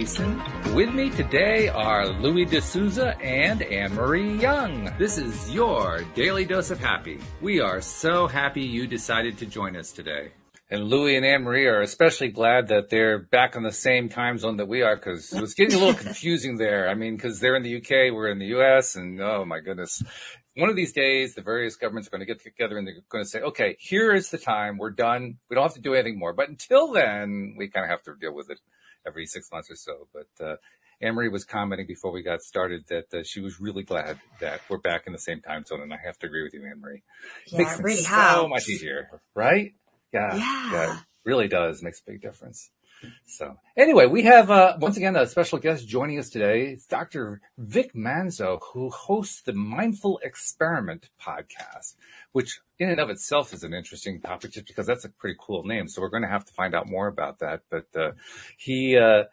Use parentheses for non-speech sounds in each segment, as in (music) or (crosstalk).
I'm Walt Thiessen. With me today are Louis D'Souza and Anne-Marie Young. This is your Daily Dose of Happy. We are so happy you decided to join us today. And Louis and Anne-Marie are especially glad that they're back on the same time zone that we are because it was getting a little (laughs) confusing there. I mean, because they're in the UK, we're in the US, and oh my goodness. One of these days, the various governments are going to get together and they're going to say, okay, here is the time. We're done. We don't have to do anything more. But until then, we kind of have to deal with it every six months or so. But, uh, Anne-Marie was commenting before we got started that uh, she was really glad that we're back in the same time zone. And I have to agree with you, Anne-Marie. Yeah, Makes it really so helps. much easier, right? Yeah, yeah. Yeah. Really does. Makes a big difference. So anyway, we have, uh, once again, a special guest joining us today. It's Dr. Vic Manzo, who hosts the Mindful Experiment podcast, which in and of itself is an interesting topic just because that's a pretty cool name. So we're going to have to find out more about that. But, uh, he, uh,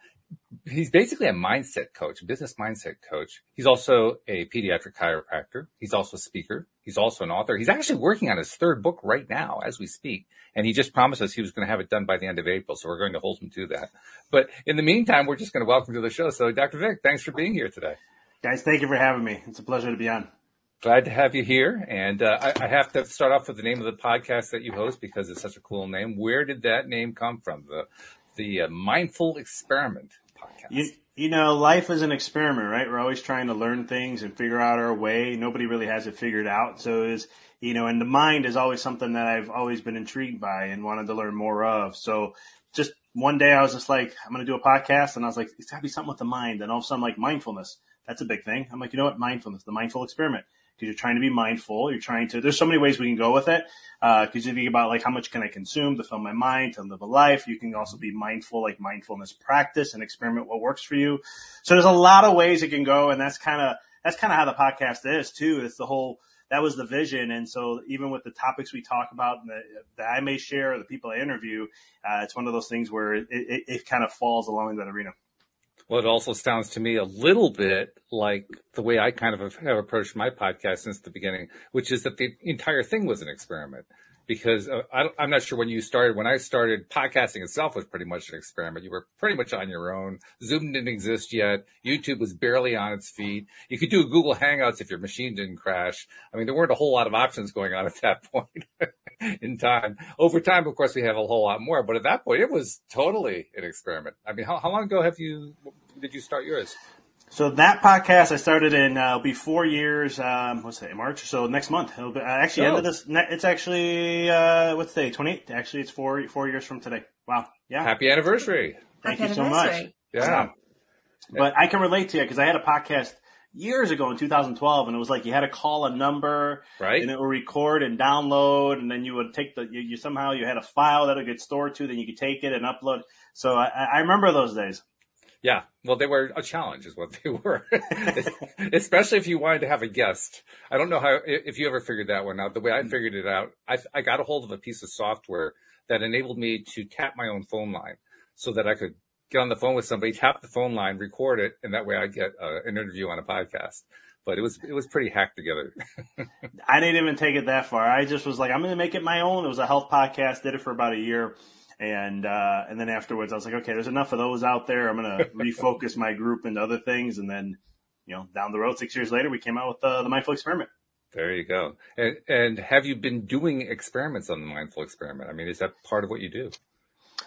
he's basically a mindset coach, business mindset coach. He's also a pediatric chiropractor. He's also a speaker. He's also an author. He's actually working on his third book right now as we speak. And he just promised us he was going to have it done by the end of April. So we're going to hold him to that. But in the meantime, we're just going to welcome to the show. So Dr. Vic, thanks for being here today. Guys, thank you for having me. It's a pleasure to be on. Glad to have you here. And uh, I, I, have to start off with the name of the podcast that you host because it's such a cool name. Where did that name come from? The the uh, Mindful Experiment podcast. You, you know, life is an experiment, right? We're always trying to learn things and figure out our way. Nobody really has it figured out. So is, you know, and the mind is always something that I've always been intrigued by and wanted to learn more of. So just one day I was just like, I'm going to do a podcast and I was like, it's gotta be something with the mind. And all of a sudden, like mindfulness, that's a big thing. I'm like, you know what? Mindfulness, the mindful experiment because you're trying to be mindful. You're trying to, there's so many ways we can go with it. Uh, cause you think about like how much can I consume to fill my mind, to live a life. You can also be mindful, like mindfulness practice and experiment what works for you. So there's a lot of ways it can go. And that's kind of, that's kind of how the podcast is too. It's the whole, that was the vision. And so even with the topics we talk about and the, that I may share or the people I interview, uh, it's one of those things where it, it, it kind of falls along that arena. Well, it also sounds to me a little bit like the way I kind of have approached my podcast since the beginning, which is that the entire thing was an experiment. Because uh, I, am not sure when you started. When I started, podcasting itself was pretty much an experiment. You were pretty much on your own. Zoom didn't exist yet. YouTube was barely on its feet. You could do Google Hangouts if your machine didn't crash. I mean, there weren't a whole lot of options going on (laughs) at that point (laughs) in time. Over time, of course, we have a whole lot more, but at that point, it was totally an experiment. I mean, how, how long ago have you did you start yours? So that podcast I started in uh, will be four years. Um, what's that? March. So next month. It'll be, uh, actually oh. end of this. It's actually uh, what's the day? Twenty eighth. Actually, it's four four years from today. Wow. Yeah. Happy anniversary. Thank Happy you so much. Yeah. But I can relate to you because I had a podcast years ago in 2012 and it was like you had to call a number right and it would record and download and then you would take the you, you somehow you had a file that would get stored to then you could take it and upload so I, I remember those days yeah, well, they were a challenge, is what (laughs) they were. Especially if you wanted to have a guest. I don't know how if you ever figured that one out. The way I figured it out, I, I got a hold of a piece of software that enabled me to tap my own phone line, so that I could get on the phone with somebody, tap the phone line, record it, and that way I get uh, an interview on a podcast. But it was it was pretty hacked together. (laughs) I didn't even take it that far. I just was like, I'm going to make it my own. It was a health podcast. Did it for about a year and, uh, and then afterwards I was like, okay, there's enough of those out there. I'm going (laughs) to refocus my group into other things. And then, you know, down the road, six years later, we came out with uh, the mindful experiment. There you go. And, and have you been doing experiments on the mindful experiment? I mean, is that part of what you do?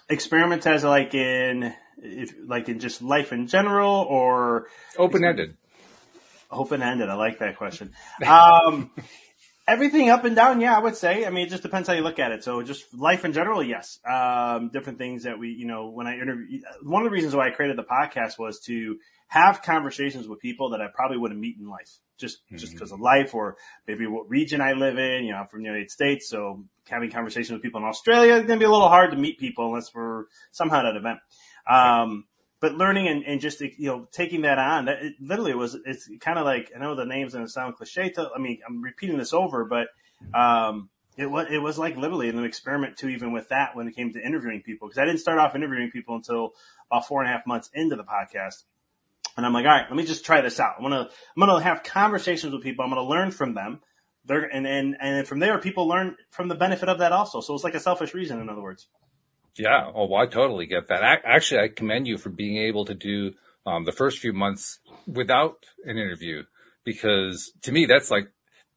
Experiments as like in, if, like in just life in general or open ended? Open ended. I like that question. Um, (laughs) Everything up and down, yeah, I would say. I mean, it just depends how you look at it. So just life in general, yes. Um, different things that we, you know, when I interview, one of the reasons why I created the podcast was to have conversations with people that I probably wouldn't meet in life, just, mm-hmm. just because of life or maybe what region I live in. You know, I'm from the United States. So having conversations with people in Australia is going to be a little hard to meet people unless we're somehow at an event. Um, but learning and, and just you know taking that on that it literally was it's kind of like i know the names and it sound cliche to i mean i'm repeating this over but um it was it was like literally an experiment too even with that when it came to interviewing people because i didn't start off interviewing people until about four and a half months into the podcast. And i'm like all right let me just try this out. I'm gonna i'm gonna have conversations with people. I'm gonna learn from them. They're and and and from there people learn from the benefit of that also. So it's like a selfish reason in other words Yeah. Oh, well, I totally get that. I, actually, I commend you for being able to do um, the first few months without an interview because to me, that's like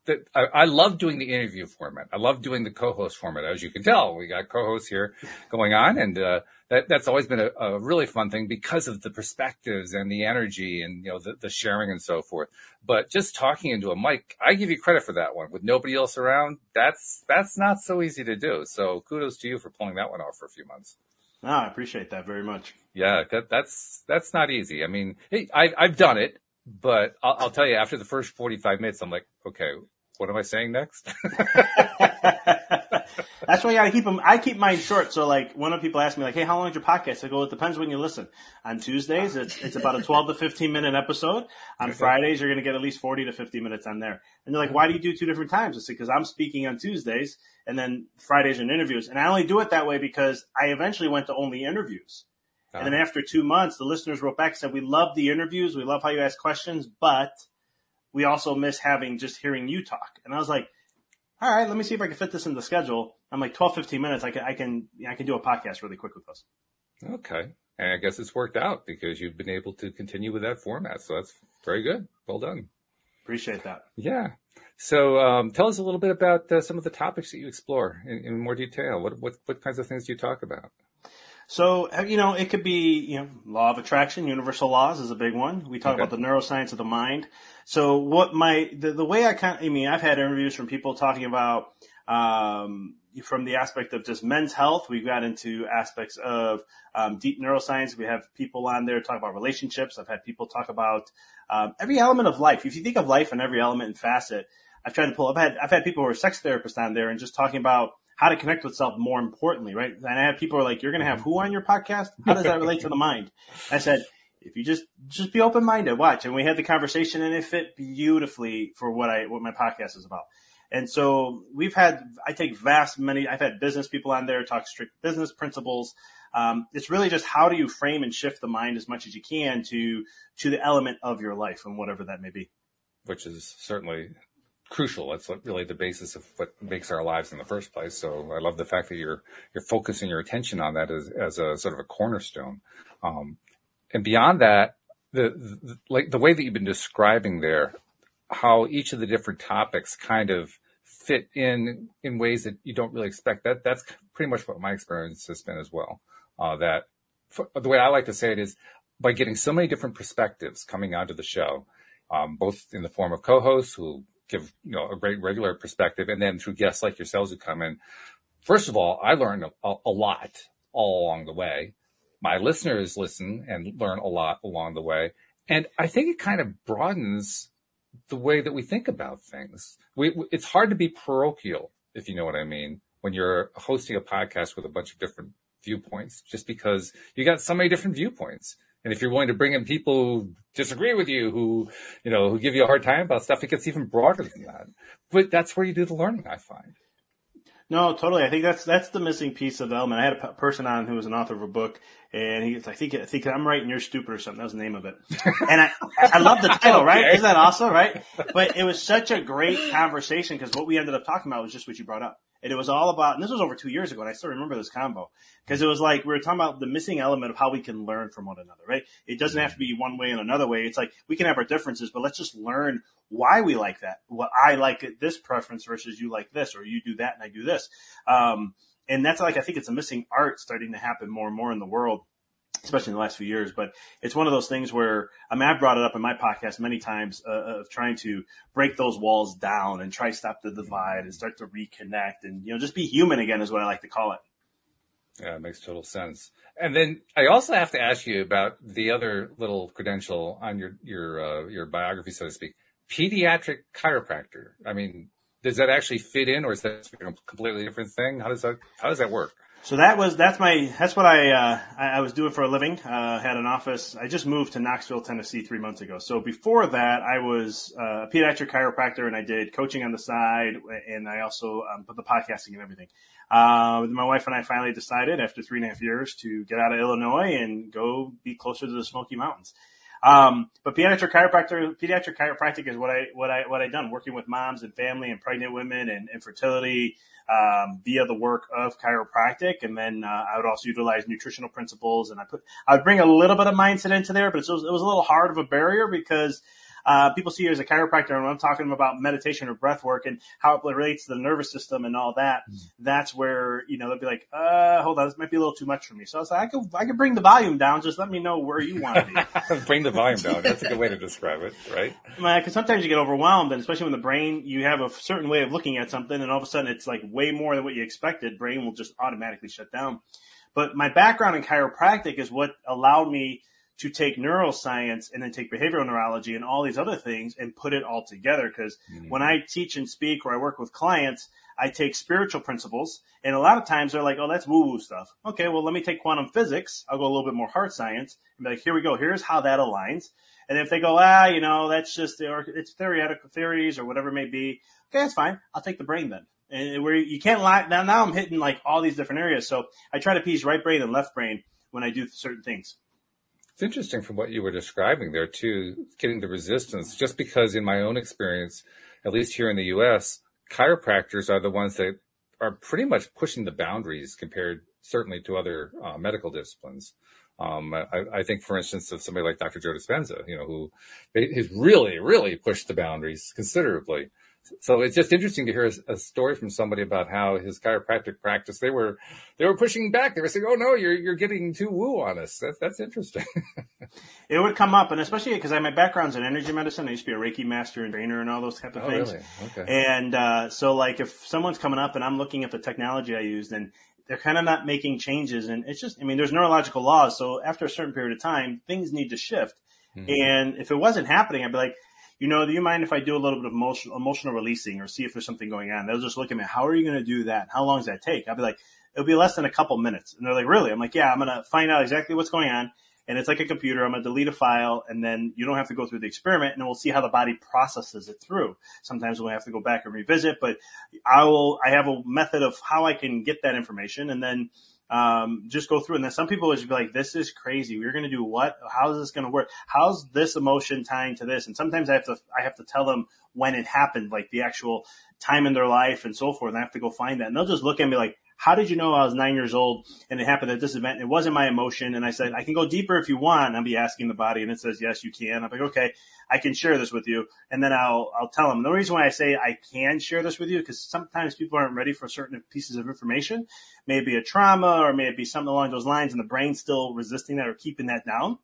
that. I, I love doing the interview format. I love doing the co-host format. As you can tell, we got co-hosts here going on and, uh, that, that's always been a, a, really fun thing because of the perspectives and the energy and, you know, the, the sharing and so forth. But just talking into a mic, I give you credit for that one with nobody else around. That's, that's not so easy to do. So kudos to you for pulling that one off for a few months. No, I appreciate that very much. Yeah, that, that's that's not easy. I mean, hey, I, I've done it, but I'll, I'll tell you, after the first forty-five minutes, I'm like, okay, what am I saying next? (laughs) (laughs) That's why you gotta keep them. I keep mine short. So like, one when people ask me like, "Hey, how long is your podcast?" I go, "It depends when you listen." On Tuesdays, it's it's about a (laughs) 12 to 15 minute episode. On okay. Fridays, you're gonna get at least 40 to 50 minutes on there. And they're like, "Why do you do two different times?" I say, "Because I'm speaking on Tuesdays, and then Fridays are interviews." And I only do it that way because I eventually went to only interviews. And then ah. after two months, the listeners wrote back and said, "We love the interviews. We love how you ask questions, but." We also miss having just hearing you talk. And I was like, all right, let me see if I can fit this in the schedule. I'm like 12, 15 minutes. I can, I can, I can do a podcast really quick with us. Okay. And I guess it's worked out because you've been able to continue with that format. So that's very good. Well done. Appreciate that. Yeah. So um, tell us a little bit about uh, some of the topics that you explore in, in more detail. What, what, what kinds of things do you talk about? So, you know, it could be, you know, law of attraction, universal laws is a big one. We talk okay. about the neuroscience of the mind. So what my, the, the way I kind of, I mean, I've had interviews from people talking about, um, from the aspect of just men's health. We've got into aspects of um, deep neuroscience. We have people on there talk about relationships. I've had people talk about um, every element of life. If you think of life and every element and facet, I've tried to pull. I've had I've had people who are sex therapists on there and just talking about how to connect with self more importantly, right? And I have people are like, "You're going to have who on your podcast? How does that relate to the mind?" I said, if you just just be open minded, watch. And we had the conversation, and it fit beautifully for what I what my podcast is about. And so we've had I take vast many. I've had business people on there talk strict business principles. Um, it's really just how do you frame and shift the mind as much as you can to to the element of your life and whatever that may be. Which is certainly crucial. That's really the basis of what makes our lives in the first place. So I love the fact that you're you're focusing your attention on that as as a sort of a cornerstone. Um, and beyond that, the, the, like the way that you've been describing there, how each of the different topics kind of fit in in ways that you don't really expect. That that's pretty much what my experience has been as well. Uh, that for, the way I like to say it is by getting so many different perspectives coming onto the show, um, both in the form of co-hosts who give you know a great regular perspective, and then through guests like yourselves who come in. First of all, I learned a, a lot all along the way my listeners listen and learn a lot along the way. And I think it kind of broadens the way that we think about things. We, it's hard to be parochial, if you know what I mean, when you're hosting a podcast with a bunch of different viewpoints, just because you got so many different viewpoints. And if you're willing to bring in people who disagree with you, who, you know, who give you a hard time about stuff, it gets even broader than that. But that's where you do the learning, I find. No, totally. I think that's that's the missing piece of the element. I had a person on who was an author of a book, and he's I think I think I'm writing you're stupid or something. That was the name of it. (laughs) And I I love the title, right? Isn't that awesome, right? But it was such a great conversation because what we ended up talking about was just what you brought up. And it was all about, and this was over two years ago, and I still remember this combo because it was like we were talking about the missing element of how we can learn from one another, right? It doesn't have to be one way and another way. It's like we can have our differences, but let's just learn why we like that. What I like this preference versus you like this, or you do that and I do this. Um, and that's like I think it's a missing art starting to happen more and more in the world especially in the last few years. But it's one of those things where I mean I've brought it up in my podcast many times uh, of trying to break those walls down and try to stop the divide and start to reconnect and you know just be human again is what I like to call it. Yeah, it makes total sense. And then I also have to ask you about the other little credential on your your uh, your biography, so to speak, pediatric chiropractor. I mean, does that actually fit in, or is that a completely different thing? How does that how does that work? So that was that's my that's what I uh, I, I, was doing for a living. Uh, had an office. I just moved to Knoxville, Tennessee, three months ago. So before that, I was uh, a pediatric chiropractor, and I did coaching on the side, and I also um, put the podcasting and everything. Uh, my wife and I finally decided after three and a half years to get out of Illinois and go be closer to the Smoky Mountains. Um, but pediatric chiropractor, pediatric chiropractic is what I, what I, what I done working with moms and family and pregnant women and infertility, um, via the work of chiropractic. And then, uh, I would also utilize nutritional principles and I put, I would bring a little bit of mindset into there, but it was, it was a little hard of a barrier because uh, people see you as a chiropractor and when I'm talking about meditation or breath work and how it relates to the nervous system and all that, mm. that's where, you know, they'll be like, uh, hold on, this might be a little too much for me. So I was like, I could, I could bring the volume down. Just let me know where you want to be. (laughs) bring the volume down. That's a good way to describe it, right? Cause sometimes you get overwhelmed and especially when the brain, you have a certain way of looking at something and all of a sudden it's like way more than what you expected. Brain will just automatically shut down. But my background in chiropractic is what allowed me to take neuroscience and then take behavioral neurology and all these other things and put it all together. Because mm-hmm. when I teach and speak or I work with clients, I take spiritual principles and a lot of times they're like, Oh, that's woo woo stuff. Okay. Well, let me take quantum physics. I'll go a little bit more hard science and be like, here we go. Here's how that aligns. And if they go, ah, you know, that's just, or it's theoretical theories or whatever it may be. Okay. That's fine. I'll take the brain then. And where you can't lie. Now, now I'm hitting like all these different areas. So I try to piece right brain and left brain when I do certain things. It's interesting from what you were describing there too, getting the resistance, just because in my own experience, at least here in the US, chiropractors are the ones that are pretty much pushing the boundaries compared certainly to other uh, medical disciplines. Um, I, I, think, for instance, of somebody like Dr. Joe Dispenza, you know, who has really, really pushed the boundaries considerably so it's just interesting to hear a, a, story from somebody about how his chiropractic practice they were they were pushing back. They were saying, "Oh no, you're you're getting too woo on us." That's that's interesting. (laughs) it would come up, and especially because I my background's in energy medicine. I used to be a Reiki master and trainer and all those type of oh, things. Really? Okay. And uh, so, like, if someone's coming up and I'm looking at the technology I used, and they're kind of not making changes, and it's just, I mean, there's neurological laws. So after a certain period of time, things need to shift. Mm-hmm. And if it wasn't happening, I'd be like you know, do you mind if I do a little bit of emotional, emotional releasing or see if there's something going on? They'll just look at me, how are you going to do that? How long does that take? I'll be like, it'll be less than a couple minutes. And they're like, really? I'm like, yeah, I'm going to find out exactly what's going on. And it's like a computer. I'm going to delete a file and then you don't have to go through the experiment and we'll see how the body processes it through. Sometimes we'll have to go back and revisit, but I will, I have a method of how I can get that information and then um, just go through. And then some people would just be like, this is crazy. We're going to do what? How is this going to work? How's this emotion tying to this? And sometimes I have to, I have to tell them when it happened, like the actual time in their life and so forth. And I have to go find that. And they'll just look at me like, how did you know I was nine years old and it happened at this event? It wasn't my emotion. And I said, I can go deeper if you want. I'll be asking the body and it says, yes, you can. I'm like, okay, I can share this with you. And then I'll, I'll tell them. The reason why I say I can share this with you, because sometimes people aren't ready for certain pieces of information. Maybe a trauma or maybe something along those lines and the brain's still resisting that or keeping that down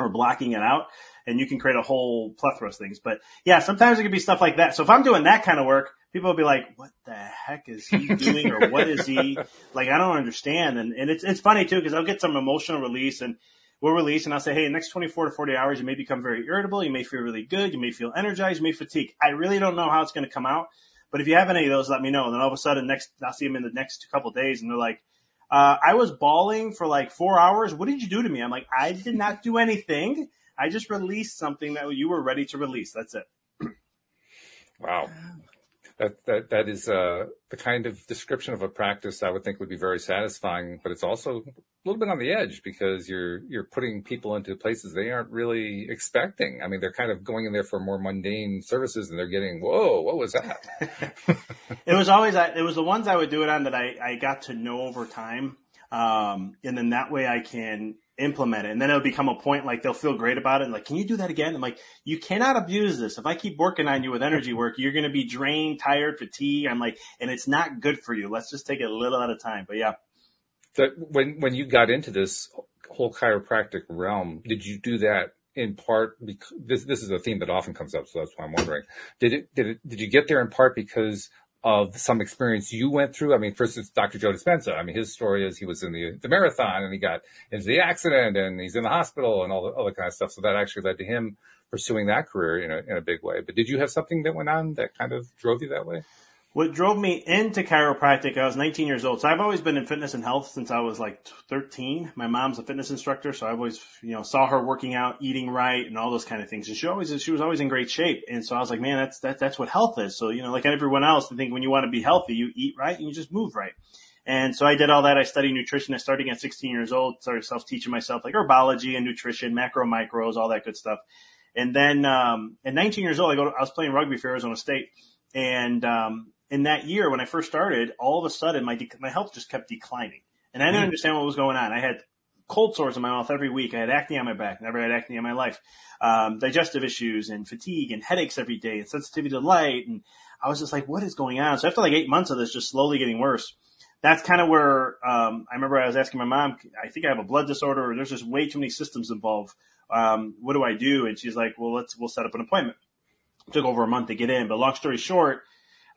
or blocking it out. And you can create a whole plethora of things. But yeah, sometimes it could be stuff like that. So if I'm doing that kind of work, people will be like, what the heck is he (laughs) doing? or what is he like? I don't understand. And, and it's, it's funny too, because I'll get some emotional release and we'll release and I'll say, Hey, next 24 to 40 hours, you may become very irritable. You may feel really good. You may feel energized. You may fatigue. I really don't know how it's going to come out. But if you have any of those, let me know. And then all of a sudden next, I'll see them in the next couple days and they're like, uh, I was bawling for like four hours. What did you do to me? I'm like, I did not do anything. I just released something that you were ready to release. That's it. Wow that that that is uh, the kind of description of a practice I would think would be very satisfying, but it's also a little bit on the edge because you're you're putting people into places they aren't really expecting. I mean, they're kind of going in there for more mundane services, and they're getting whoa, what was that? (laughs) (laughs) it was always it was the ones I would do it on that I I got to know over time, um, and then that way I can implement it. And then it'll become a point like they'll feel great about it. And like, can you do that again? I'm like, you cannot abuse this. If I keep working on you with energy work, you're going to be drained, tired, fatigued. I'm like, and it's not good for you. Let's just take it a little at a time. But yeah. So when, when you got into this whole chiropractic realm, did you do that in part because this, this is a theme that often comes up. So that's why I'm wondering, did it, did it, did you get there in part because of some experience you went through? I mean, first it's Dr. Joe Dispenza. I mean, his story is he was in the, the marathon and he got into the accident and he's in the hospital and all the other kind of stuff. So that actually led to him pursuing that career in a, in a big way. But did you have something that went on that kind of drove you that way? What drove me into chiropractic, I was 19 years old. So I've always been in fitness and health since I was like 13. My mom's a fitness instructor. So I always, you know, saw her working out, eating right and all those kind of things. And she always, she was always in great shape. And so I was like, man, that's, that, that's what health is. So, you know, like everyone else, I think when you want to be healthy, you eat right and you just move right. And so I did all that. I studied nutrition. I started at 16 years old, started self teaching myself like herbology and nutrition, macro, micros, all that good stuff. And then, um, at 19 years old, I go, to, I was playing rugby for Arizona State. And, um, in that year, when I first started, all of a sudden my, de- my health just kept declining. And I didn't mm. understand what was going on. I had cold sores in my mouth every week. I had acne on my back. Never had acne in my life. Um, digestive issues and fatigue and headaches every day and sensitivity to light. And I was just like, what is going on? So after like eight months of this, just slowly getting worse, that's kind of where um, I remember I was asking my mom, I think I have a blood disorder, or there's just way too many systems involved. Um, what do I do? And she's like, well, let's we'll set up an appointment. It took over a month to get in, but long story short,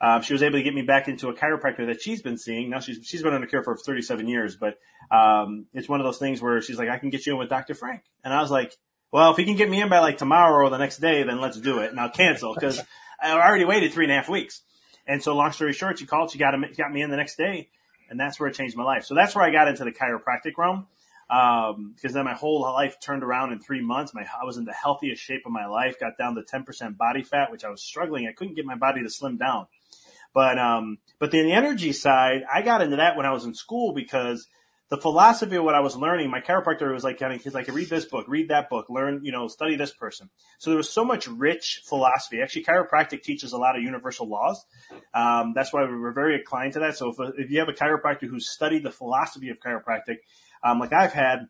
uh, she was able to get me back into a chiropractor that she's been seeing. Now she's she's been under care for 37 years, but um, it's one of those things where she's like, I can get you in with Dr. Frank, and I was like, well, if he can get me in by like tomorrow or the next day, then let's do it. And I'll cancel because I already waited three and a half weeks. And so long story short, she called, she got him, got me in the next day and that's where it changed my life. So that's where I got into the chiropractic realm. Um, because then my whole life turned around in three months. My, I was in the healthiest shape of my life, got down to 10% body fat, which I was struggling. I couldn't get my body to slim down. But, um, but then the energy side, I got into that when I was in school because the philosophy of what I was learning, my chiropractor was like, kind of, he's like, read this book, read that book, learn, you know, study this person. So there was so much rich philosophy. Actually, chiropractic teaches a lot of universal laws. Um, that's why we were very inclined to that. So if, if you have a chiropractor who's studied the philosophy of chiropractic, um, like I've had,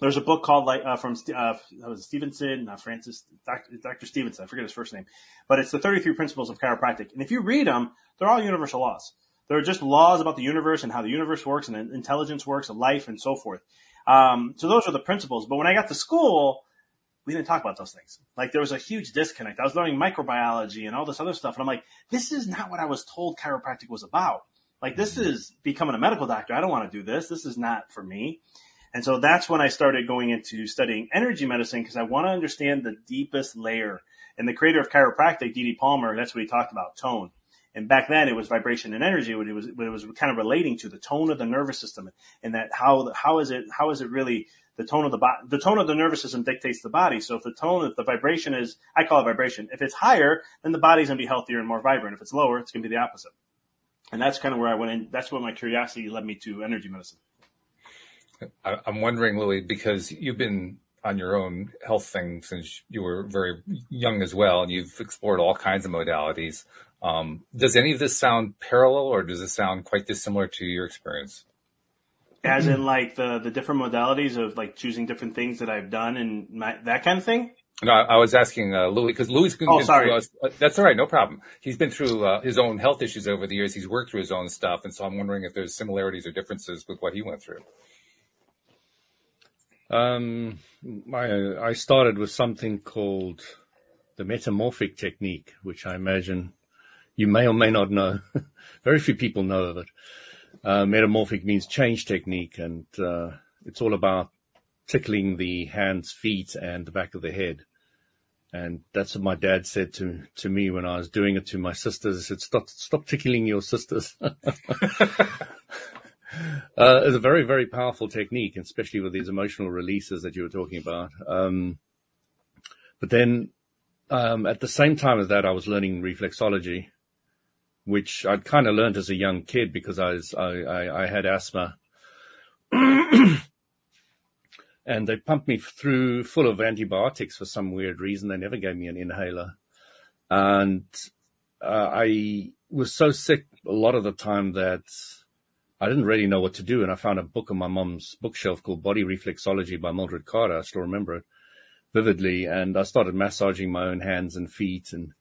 there's a book called like uh, from uh, was Stephenson, not Francis, Dr. Dr. Stephenson. I forget his first name, but it's the 33 Principles of Chiropractic. And if you read them, they're all universal laws. There are just laws about the universe and how the universe works and intelligence works and life and so forth. Um, so those are the principles. But when I got to school, we didn't talk about those things. Like there was a huge disconnect. I was learning microbiology and all this other stuff. And I'm like, this is not what I was told chiropractic was about. Like this mm-hmm. is becoming a medical doctor. I don't want to do this. This is not for me. And so that's when I started going into studying energy medicine because I want to understand the deepest layer. And the creator of chiropractic, D.D. Palmer, that's what he talked about, tone. And back then it was vibration and energy, what it was, what it was kind of relating to the tone of the nervous system and that how, how is it, how is it really the tone of the body, the tone of the nervous system dictates the body. So if the tone, if the vibration is, I call it vibration. If it's higher, then the body's going to be healthier and more vibrant. If it's lower, it's going to be the opposite. And that's kind of where I went in. That's what my curiosity led me to energy medicine. I'm wondering, Louis, because you've been on your own health thing since you were very young as well, and you've explored all kinds of modalities. Um, does any of this sound parallel, or does it sound quite dissimilar to your experience? As in, like the the different modalities of like choosing different things that I've done and my, that kind of thing. No, I was asking uh, Louis because Louis. Been, oh, sorry. Us, uh, that's all right, no problem. He's been through uh, his own health issues over the years. He's worked through his own stuff, and so I'm wondering if there's similarities or differences with what he went through. Um, I I started with something called the metamorphic technique, which I imagine you may or may not know. (laughs) Very few people know of it. Uh, metamorphic means change technique, and uh, it's all about tickling the hands, feet, and the back of the head. And that's what my dad said to to me when I was doing it to my sisters. He said, "Stop, stop tickling your sisters." (laughs) (laughs) uh, it's a very, very powerful technique, especially with these emotional releases that you were talking about. Um, but then, um, at the same time as that, I was learning reflexology, which I'd kind of learned as a young kid because I was, I, I, I had asthma. (clears throat) and they pumped me through full of antibiotics for some weird reason. They never gave me an inhaler. And uh, I was so sick a lot of the time that I didn't really know what to do. And I found a book on my mom's bookshelf called Body Reflexology by Mildred Carter. I still remember it vividly. And I started massaging my own hands and feet and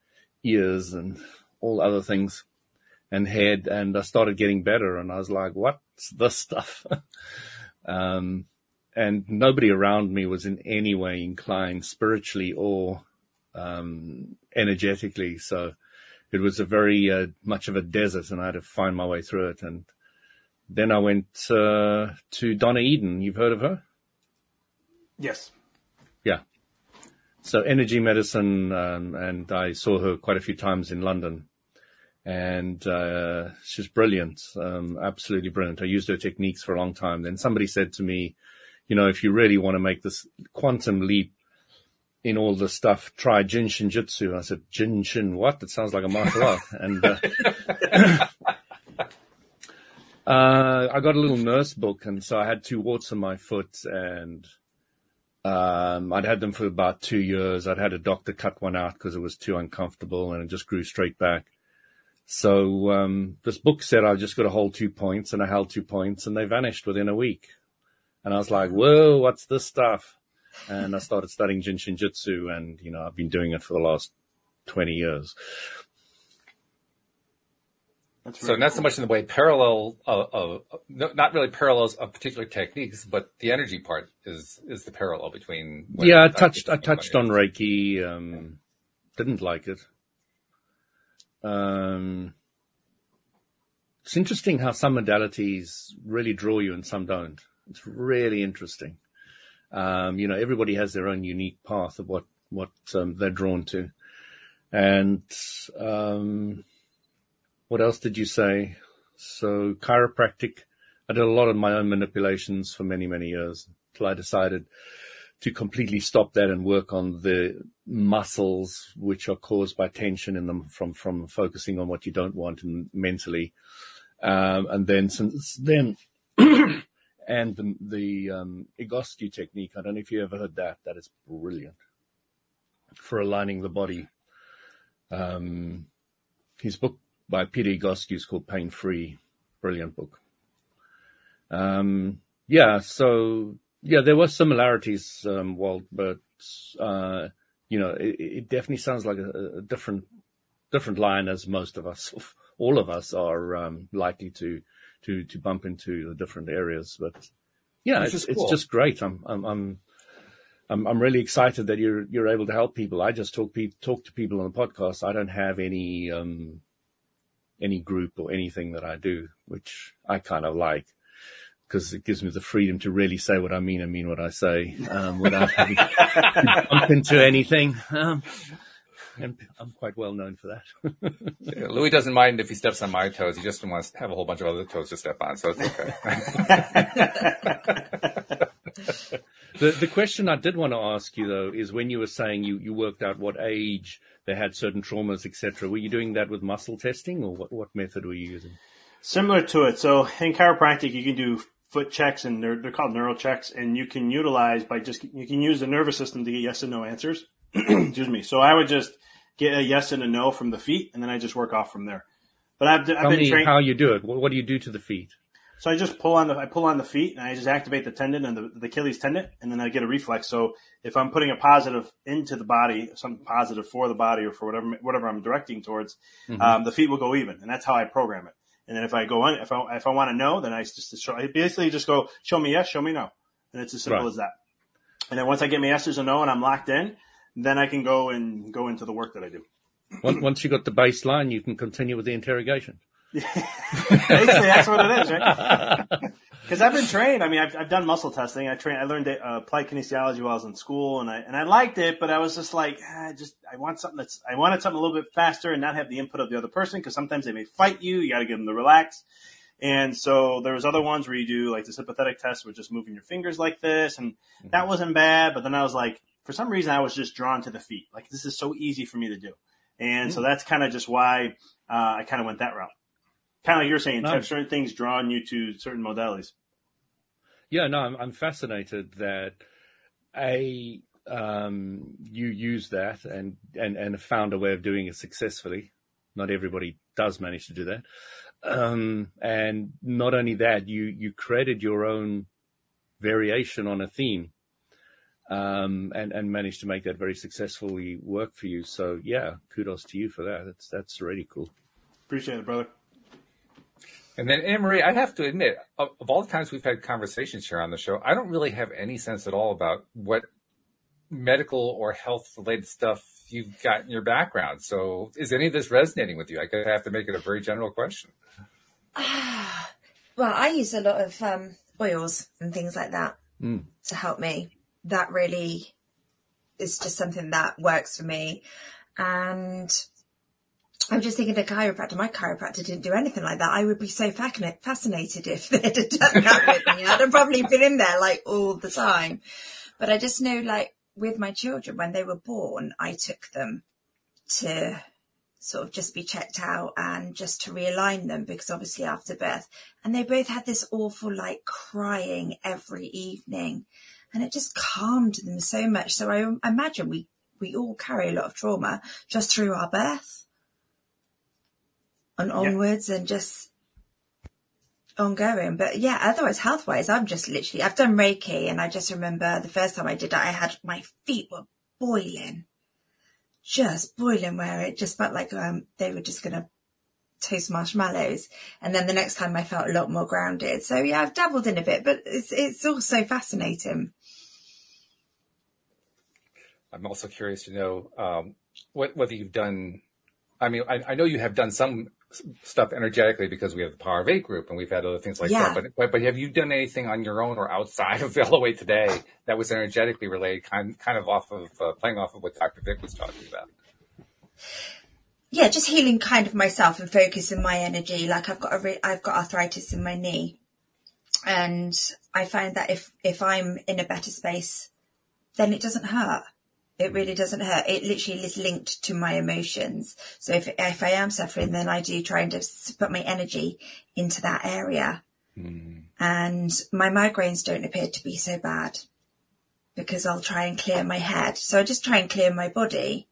ears and all other things and head and I started getting better and I was like, what's this stuff? (laughs) um, and nobody around me was in any way inclined spiritually or, um, energetically. So it was a very, uh, much of a desert and I had to find my way through it. And then I went, uh, to Donna Eden. You've heard of her? Yes. Yeah. So energy medicine, um, and I saw her quite a few times in London and uh, she's brilliant, um, absolutely brilliant. I used her techniques for a long time. Then somebody said to me, you know, if you really want to make this quantum leap in all the stuff, try Jin Shin Jyutsu. I said, Jin Shin what? It sounds like a martial art. And uh, (laughs) (laughs) Uh, I got a little nurse book, and so I had two warts on my foot, and um, I'd had them for about two years. I'd had a doctor cut one out because it was too uncomfortable, and it just grew straight back. So um, this book said I just got to hold two points, and I held two points, and they vanished within a week. And I was like, "Whoa, what's this stuff?" And I started studying Jin Shin Jyutsu, and you know I've been doing it for the last twenty years. That's so not cool. so much in the way parallel of, of, not really parallels of particular techniques, but the energy part is is the parallel between. Yeah, I touched I touched on Reiki. Um, didn't like it. Um, it's interesting how some modalities really draw you and some don't. It's really interesting. Um, you know, everybody has their own unique path of what what um, they're drawn to, and um, what else did you say? So chiropractic, I did a lot of my own manipulations for many, many years until I decided to completely stop that and work on the muscles which are caused by tension in them from, from focusing on what you don't want and mentally. Um, and then since then, (coughs) and the, the, um, Egoscue technique, I don't know if you ever heard that. That is brilliant for aligning the body. Um, his book by Peter Egoscue called Pain Free. Brilliant book. Um, yeah, so yeah, there were similarities, um, Walt, but uh, you know, it, it, definitely sounds like a, a, different different line as most of us, (laughs) all of us, are um, likely to to to bump into the different areas. But yeah, it's, cool. it's just great. I'm I'm I'm I'm, I'm really excited that you're you're able to help people. I just talk pe- talk to people on the podcast. I don't have any um, any group or anything that I do, which I kind of like because it gives me the freedom to really say what I mean and mean what I say um, without having to (laughs) bump into anything. Um, and I'm quite well known for that. yeah, Louis doesn't mind if he steps on my toes. He just wants to have a whole bunch of other toes to step on, so it's okay. (laughs) the the question I did want to ask you though is when you were saying you, you worked out what age they had certain traumas, etc. Were you doing that with muscle testing, or what, what method were you using? Similar to it. So in chiropractic, you can do foot checks, and they're they're called neural checks, and you can utilize by just you can use the nervous system to get yes and no answers. (clears throat) Excuse me. So I would just get a yes and a no from the feet, and then I just work off from there. But I've, I've Tell been trained. how you do it. What, what do you do to the feet? So I just pull on the I pull on the feet and I just activate the tendon and the, the Achilles tendon, and then I get a reflex. So if I'm putting a positive into the body, something positive for the body or for whatever whatever I'm directing towards, mm-hmm. um, the feet will go even, and that's how I program it. And then if I go on, if I if I want to know, then I just show, I basically just go show me yes, show me no, and it's as simple right. as that. And then once I get my yeses or no and I'm locked in, then I can go and go into the work that I do. Once you got the baseline, you can continue with the interrogation. (laughs) Basically, that's what it is, right? (laughs) Because I've been trained. I mean, I've, I've done muscle testing. I trained. I learned uh, applied kinesiology while I was in school, and I and I liked it. But I was just like, ah, just I want something that's I wanted something a little bit faster and not have the input of the other person because sometimes they may fight you. You got to get them to relax. And so there was other ones where you do like the sympathetic test with just moving your fingers like this, and mm-hmm. that wasn't bad. But then I was like, for some reason, I was just drawn to the feet. Like this is so easy for me to do, and mm-hmm. so that's kind of just why uh, I kind of went that route kind of like you're saying, no. certain things drawn you to certain modalities. Yeah, no, I'm, I'm fascinated that a um, you use that and, and and found a way of doing it successfully. Not everybody does manage to do that. Um, and not only that, you you created your own variation on a theme, um, and and managed to make that very successfully work for you. So yeah, kudos to you for that. That's that's really cool. Appreciate it, brother. And then Anne Marie, I have to admit, of, of, all the times we've had conversations here on the show, I don't really have any sense at all about what medical or health related stuff you've got in your background. So is any of this resonating with you? I guess I have to make it a very general question. Ah, (sighs) well, I use a lot of um, oils and things like that mm. to help me. That really is just something that works for me. And I'm just thinking of chiropractor. My chiropractor didn't do anything like that. I would be so fascinated if (laughs) they'd have done that with me. I'd have probably been in there like all the time. But I just know like with my children, when they were born, I took them to sort of just be checked out and just to realign them because obviously after birth and they both had this awful like crying every evening and it just calmed them so much. So I imagine we, we all carry a lot of trauma just through our birth and onwards and just ongoing. But yeah, otherwise health wise, I'm just literally, I've done Reiki and I just remember the first time I did it, I had my feet were boiling just boiling where it just felt like um, they were just going to toast marshmallows. And then the next time I felt a lot more grounded. So yeah, I've dabbled in a bit, but it's, it's also fascinating. I'm also curious to know um, what, whether you've done. I mean, I, I, know you have done some stuff energetically because we have the Power of Eight group and we've had other things like yeah. that. But, but, but have you done anything on your own or outside of (laughs) LOA today that was energetically related, kind kind of off of uh, playing off of what Dr. Vic was talking about? Yeah, just healing kind of myself and focusing my energy. Like I've got a re- I've got arthritis in my knee, and I find that if if I'm in a better space, then it doesn't hurt. It really doesn't hurt. It literally is linked to my emotions. So if, if I am suffering, then I do try and just put my energy into that area. Mm. And my migraines don't appear to be so bad because I'll try and clear my head. So I just try and clear my body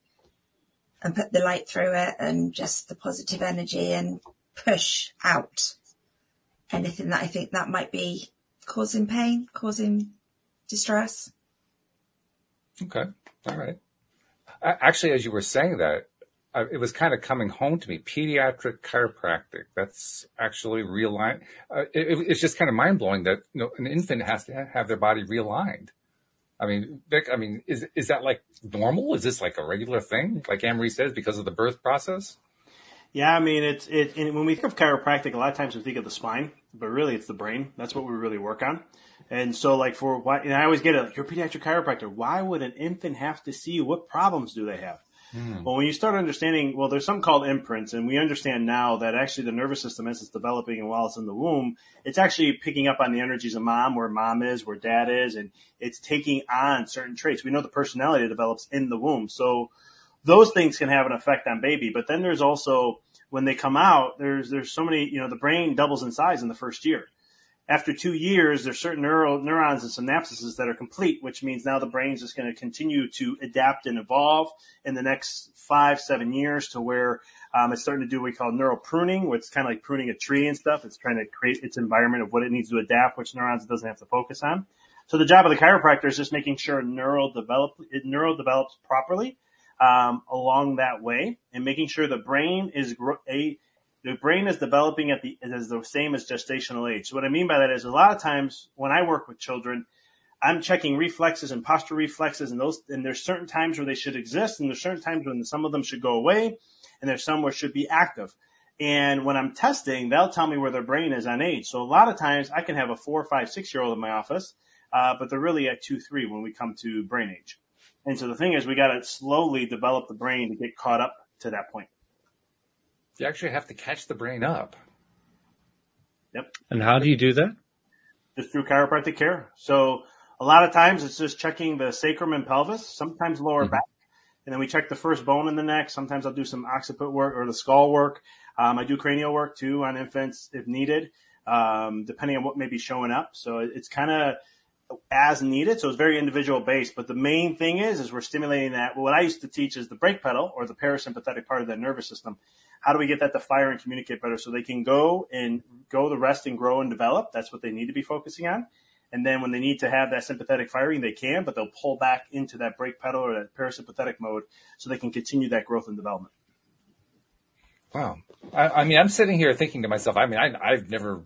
and put the light through it and just the positive energy and push out anything that I think that might be causing pain, causing distress. Okay. All right. Actually, as you were saying that, it was kind of coming home to me. Pediatric chiropractic. That's actually realigned. Uh, it, it's just kind of mind blowing that you know, an infant has to have their body realigned. I mean, Vic, I mean, is is that like normal? Is this like a regular thing, like Anne-Marie says, because of the birth process? Yeah, I mean, it's it. when we think of chiropractic, a lot of times we think of the spine, but really it's the brain. That's what we really work on. And so, like for why, and I always get it, like you're a pediatric chiropractor. Why would an infant have to see you? What problems do they have? Mm. Well, when you start understanding, well, there's something called imprints, and we understand now that actually the nervous system, as it's developing and while it's in the womb, it's actually picking up on the energies of mom, where mom is, where dad is, and it's taking on certain traits. We know the personality develops in the womb. So those things can have an effect on baby. But then there's also, when they come out, there's, there's so many, you know, the brain doubles in size in the first year after two years, there's certain neural neurons and synapses that are complete, which means now the brain's just going to continue to adapt and evolve in the next five, seven years to where um, it's starting to do what we call neural pruning, which is kind of like pruning a tree and stuff. It's trying to create its environment of what it needs to adapt, which neurons it doesn't have to focus on. So the job of the chiropractor is just making sure neural develop it neural develops properly um, along that way, and making sure the brain is gro- a the brain is developing at the is the same as gestational age. So what I mean by that is a lot of times when I work with children, I'm checking reflexes and posture reflexes and those and there's certain times where they should exist and there's certain times when some of them should go away and there's some where should be active. And when I'm testing, they'll tell me where their brain is on age. So a lot of times I can have a four, five, six year old in my office, uh, but they're really at two, three when we come to brain age. And so the thing is we got to slowly develop the brain to get caught up to that point. You actually have to catch the brain up. Yep. And how do you do that? Just through chiropractic care. So a lot of times it's just checking the sacrum and pelvis, sometimes lower mm-hmm. back. And then we check the first bone in the neck. Sometimes I'll do some occiput work or the skull work. Um, I do cranial work too on infants if needed, um, depending on what may be showing up. So it's kind of as needed. So it's very individual based. But the main thing is, is we're stimulating that. Well, what I used to teach is the brake pedal or the parasympathetic part of that nervous system. How do we get that to fire and communicate better so they can go and go the rest and grow and develop? That's what they need to be focusing on. And then when they need to have that sympathetic firing, they can, but they'll pull back into that brake pedal or that parasympathetic mode so they can continue that growth and development. Wow. I, I mean, I'm sitting here thinking to myself, I mean, I, I've never,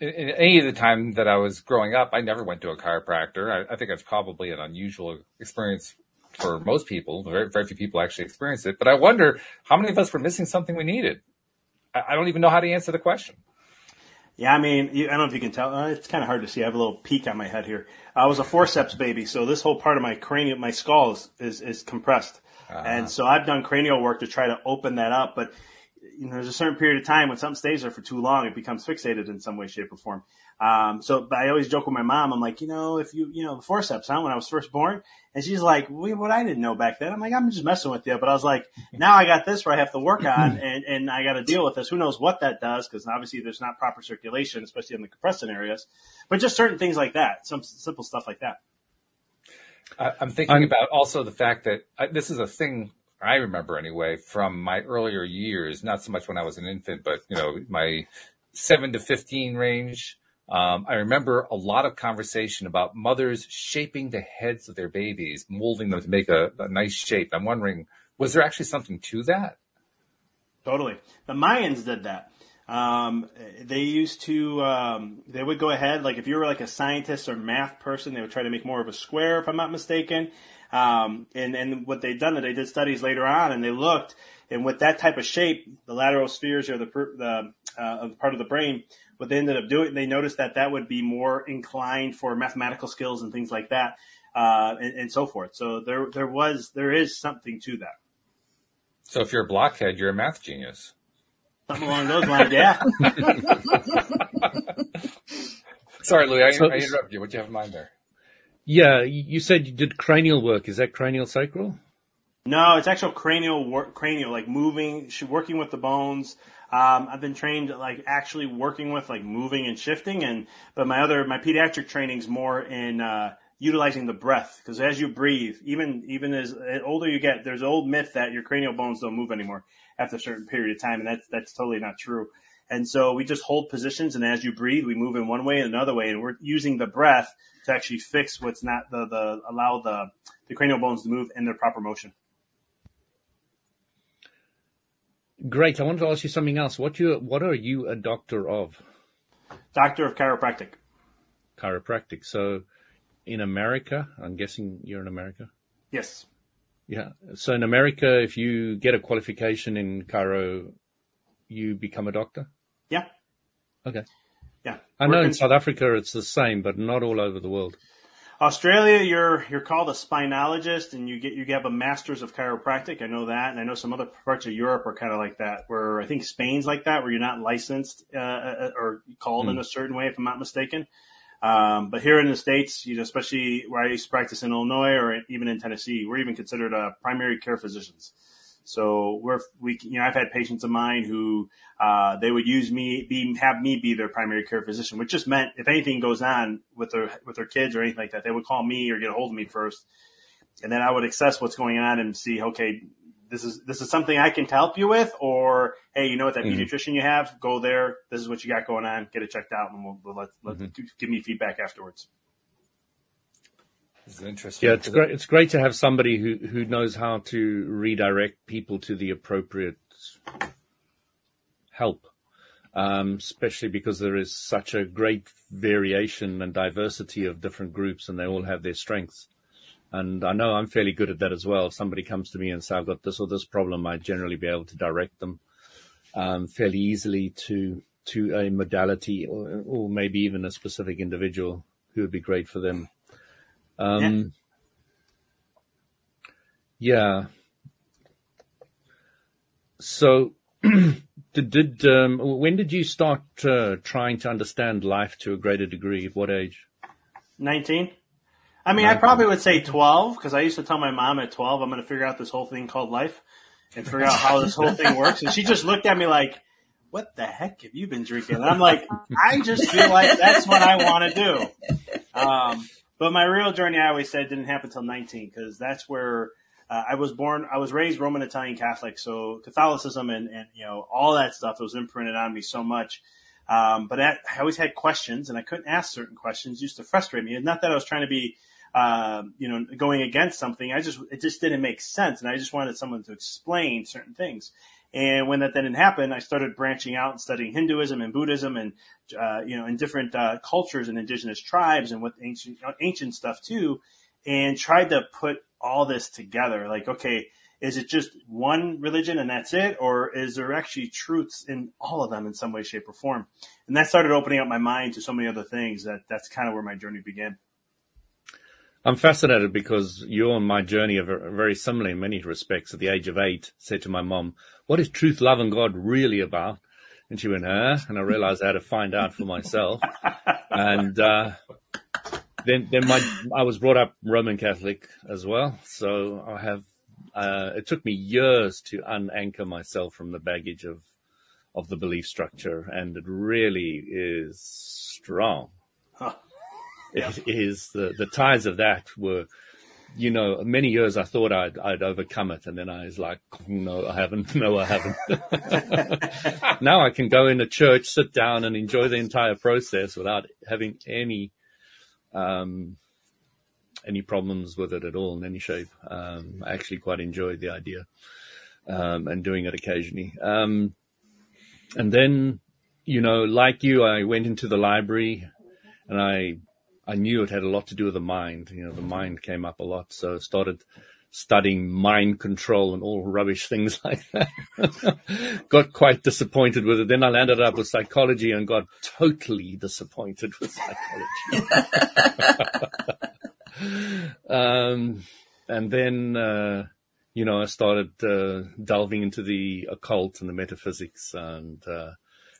in, in, any of the time that I was growing up, I never went to a chiropractor. I, I think it's probably an unusual experience for most people. Very, very few people actually experience it. But I wonder how many of us were missing something we needed. I, I don't even know how to answer the question. Yeah, I mean, I don't know if you can tell. Uh, it's kind of hard to see. I have a little peak on my head here. I was a forceps baby, so this whole part of my cranium, my skull is is, is compressed, uh-huh. and so I've done cranial work to try to open that up. But you know, there's a certain period of time when something stays there for too long, it becomes fixated in some way, shape, or form. Um, so, but I always joke with my mom. I'm like, you know, if you, you know, the forceps, huh? When I was first born, and she's like, well, what I didn't know back then. I'm like, I'm just messing with you. But I was like, now I got this where I have to work on, (laughs) and and I got to deal with this. Who knows what that does? Because obviously there's not proper circulation, especially in the compressing areas. But just certain things like that, some simple stuff like that. I'm thinking about also the fact that I, this is a thing I remember anyway from my earlier years, not so much when I was an infant, but you know, my seven to 15 range. Um, I remember a lot of conversation about mothers shaping the heads of their babies, molding them to make a, a nice shape. I'm wondering, was there actually something to that? Totally. The Mayans did that. Um, they used to, um, they would go ahead, like if you were like a scientist or math person, they would try to make more of a square, if I'm not mistaken. Um, and, and what they'd done, they did studies later on and they looked, and with that type of shape, the lateral spheres or the, the, uh, part of the brain, what they ended up doing, they noticed that that would be more inclined for mathematical skills and things like that, uh, and, and so forth. So there, there was, there is something to that. So if you're a blockhead, you're a math genius. Something along those lines, yeah. (laughs) Sorry, Louis, I, so, I interrupted you. What do you have in mind there? Yeah, you said you did cranial work. Is that cranial sacral? No, it's actual cranial work, cranial, like moving, working with the bones. Um, I've been trained like actually working with like moving and shifting, and but my other my pediatric training's more in uh, utilizing the breath because as you breathe, even even as older you get, there's an old myth that your cranial bones don't move anymore after a certain period of time, and that's that's totally not true. And so we just hold positions, and as you breathe, we move in one way and another way, and we're using the breath to actually fix what's not the the allow the the cranial bones to move in their proper motion. Great. I want to ask you something else. What you what are you a doctor of? Doctor of chiropractic. Chiropractic. So in America, I'm guessing you're in America. Yes. Yeah. So in America, if you get a qualification in chiro, you become a doctor? Yeah. Okay. Yeah. I know in South Africa it's the same, but not all over the world. Australia, you're you're called a spinologist, and you get you have a master's of chiropractic. I know that, and I know some other parts of Europe are kind of like that. Where I think Spain's like that, where you're not licensed uh, uh or called mm. in a certain way, if I'm not mistaken. Um, but here in the States, you know, especially where I used to practice in Illinois or even in Tennessee, we're even considered uh, primary care physicians. So we're, we, you know, I've had patients of mine who, uh, they would use me, be, have me be their primary care physician, which just meant if anything goes on with their, with their kids or anything like that, they would call me or get a hold of me first. And then I would assess what's going on and see, okay, this is this is something I can help you with, or hey, you know what that mm-hmm. pediatrician you have, go there. This is what you got going on. Get it checked out, and we'll, we'll let, let mm-hmm. give me feedback afterwards. This is interesting. Yeah, it's great. It's great to have somebody who who knows how to redirect people to the appropriate help, um, especially because there is such a great variation and diversity of different groups, and they all have their strengths. And I know I'm fairly good at that as well. If somebody comes to me and say, I've got this or this problem, I generally be able to direct them um, fairly easily to to a modality or, or, maybe even a specific individual who would be great for them. Um, yeah. yeah. So, (clears throat) did, did um, when did you start uh, trying to understand life to a greater degree? At what age? Nineteen. I mean, I probably would say 12 because I used to tell my mom at 12, I'm going to figure out this whole thing called life and figure out how this whole thing works. And she just looked at me like, what the heck have you been drinking? And I'm like, I just feel like that's what I want to do. Um, but my real journey, I always said, didn't happen until 19 because that's where uh, I was born. I was raised Roman Italian Catholic, so Catholicism and, and you know all that stuff was imprinted on me so much. Um, but I, I always had questions, and I couldn't ask certain questions. It used to frustrate me. And not that I was trying to be uh, you know, going against something. I just, it just didn't make sense. And I just wanted someone to explain certain things. And when that didn't happen, I started branching out and studying Hinduism and Buddhism and, uh, you know, in different, uh, cultures and indigenous tribes and with ancient, ancient stuff too. And tried to put all this together. Like, okay, is it just one religion and that's it? Or is there actually truths in all of them in some way, shape or form? And that started opening up my mind to so many other things that that's kind of where my journey began. I'm fascinated because you and my journey are very similar in many respects. At the age of eight, said to my mom, "What is truth, love, and God really about?" And she went, huh? And I realized I had to find out for myself. and, uh, then, then my, I was brought up Roman Catholic as well. So I have, uh, it took me years to unanchor myself from the baggage of, of the belief structure. And it really is strong. Huh. It is the, the ties of that were, you know, many years I thought I'd, I'd overcome it. And then I was like, no, I haven't. (laughs) No, I haven't. (laughs) now I can go in a church, sit down and enjoy the entire process without having any, um, any problems with it at all in any shape. Um, I actually quite enjoyed the idea, um, and doing it occasionally. Um, and then, you know, like you, I went into the library and I I knew it had a lot to do with the mind. You know, the mind came up a lot. So I started studying mind control and all rubbish things (laughs) like that. got quite disappointed with it. Then I landed up with psychology and got totally disappointed with psychology. (laughs) um, and then, uh, you know, I started uh, delving into the occult and the metaphysics and uh,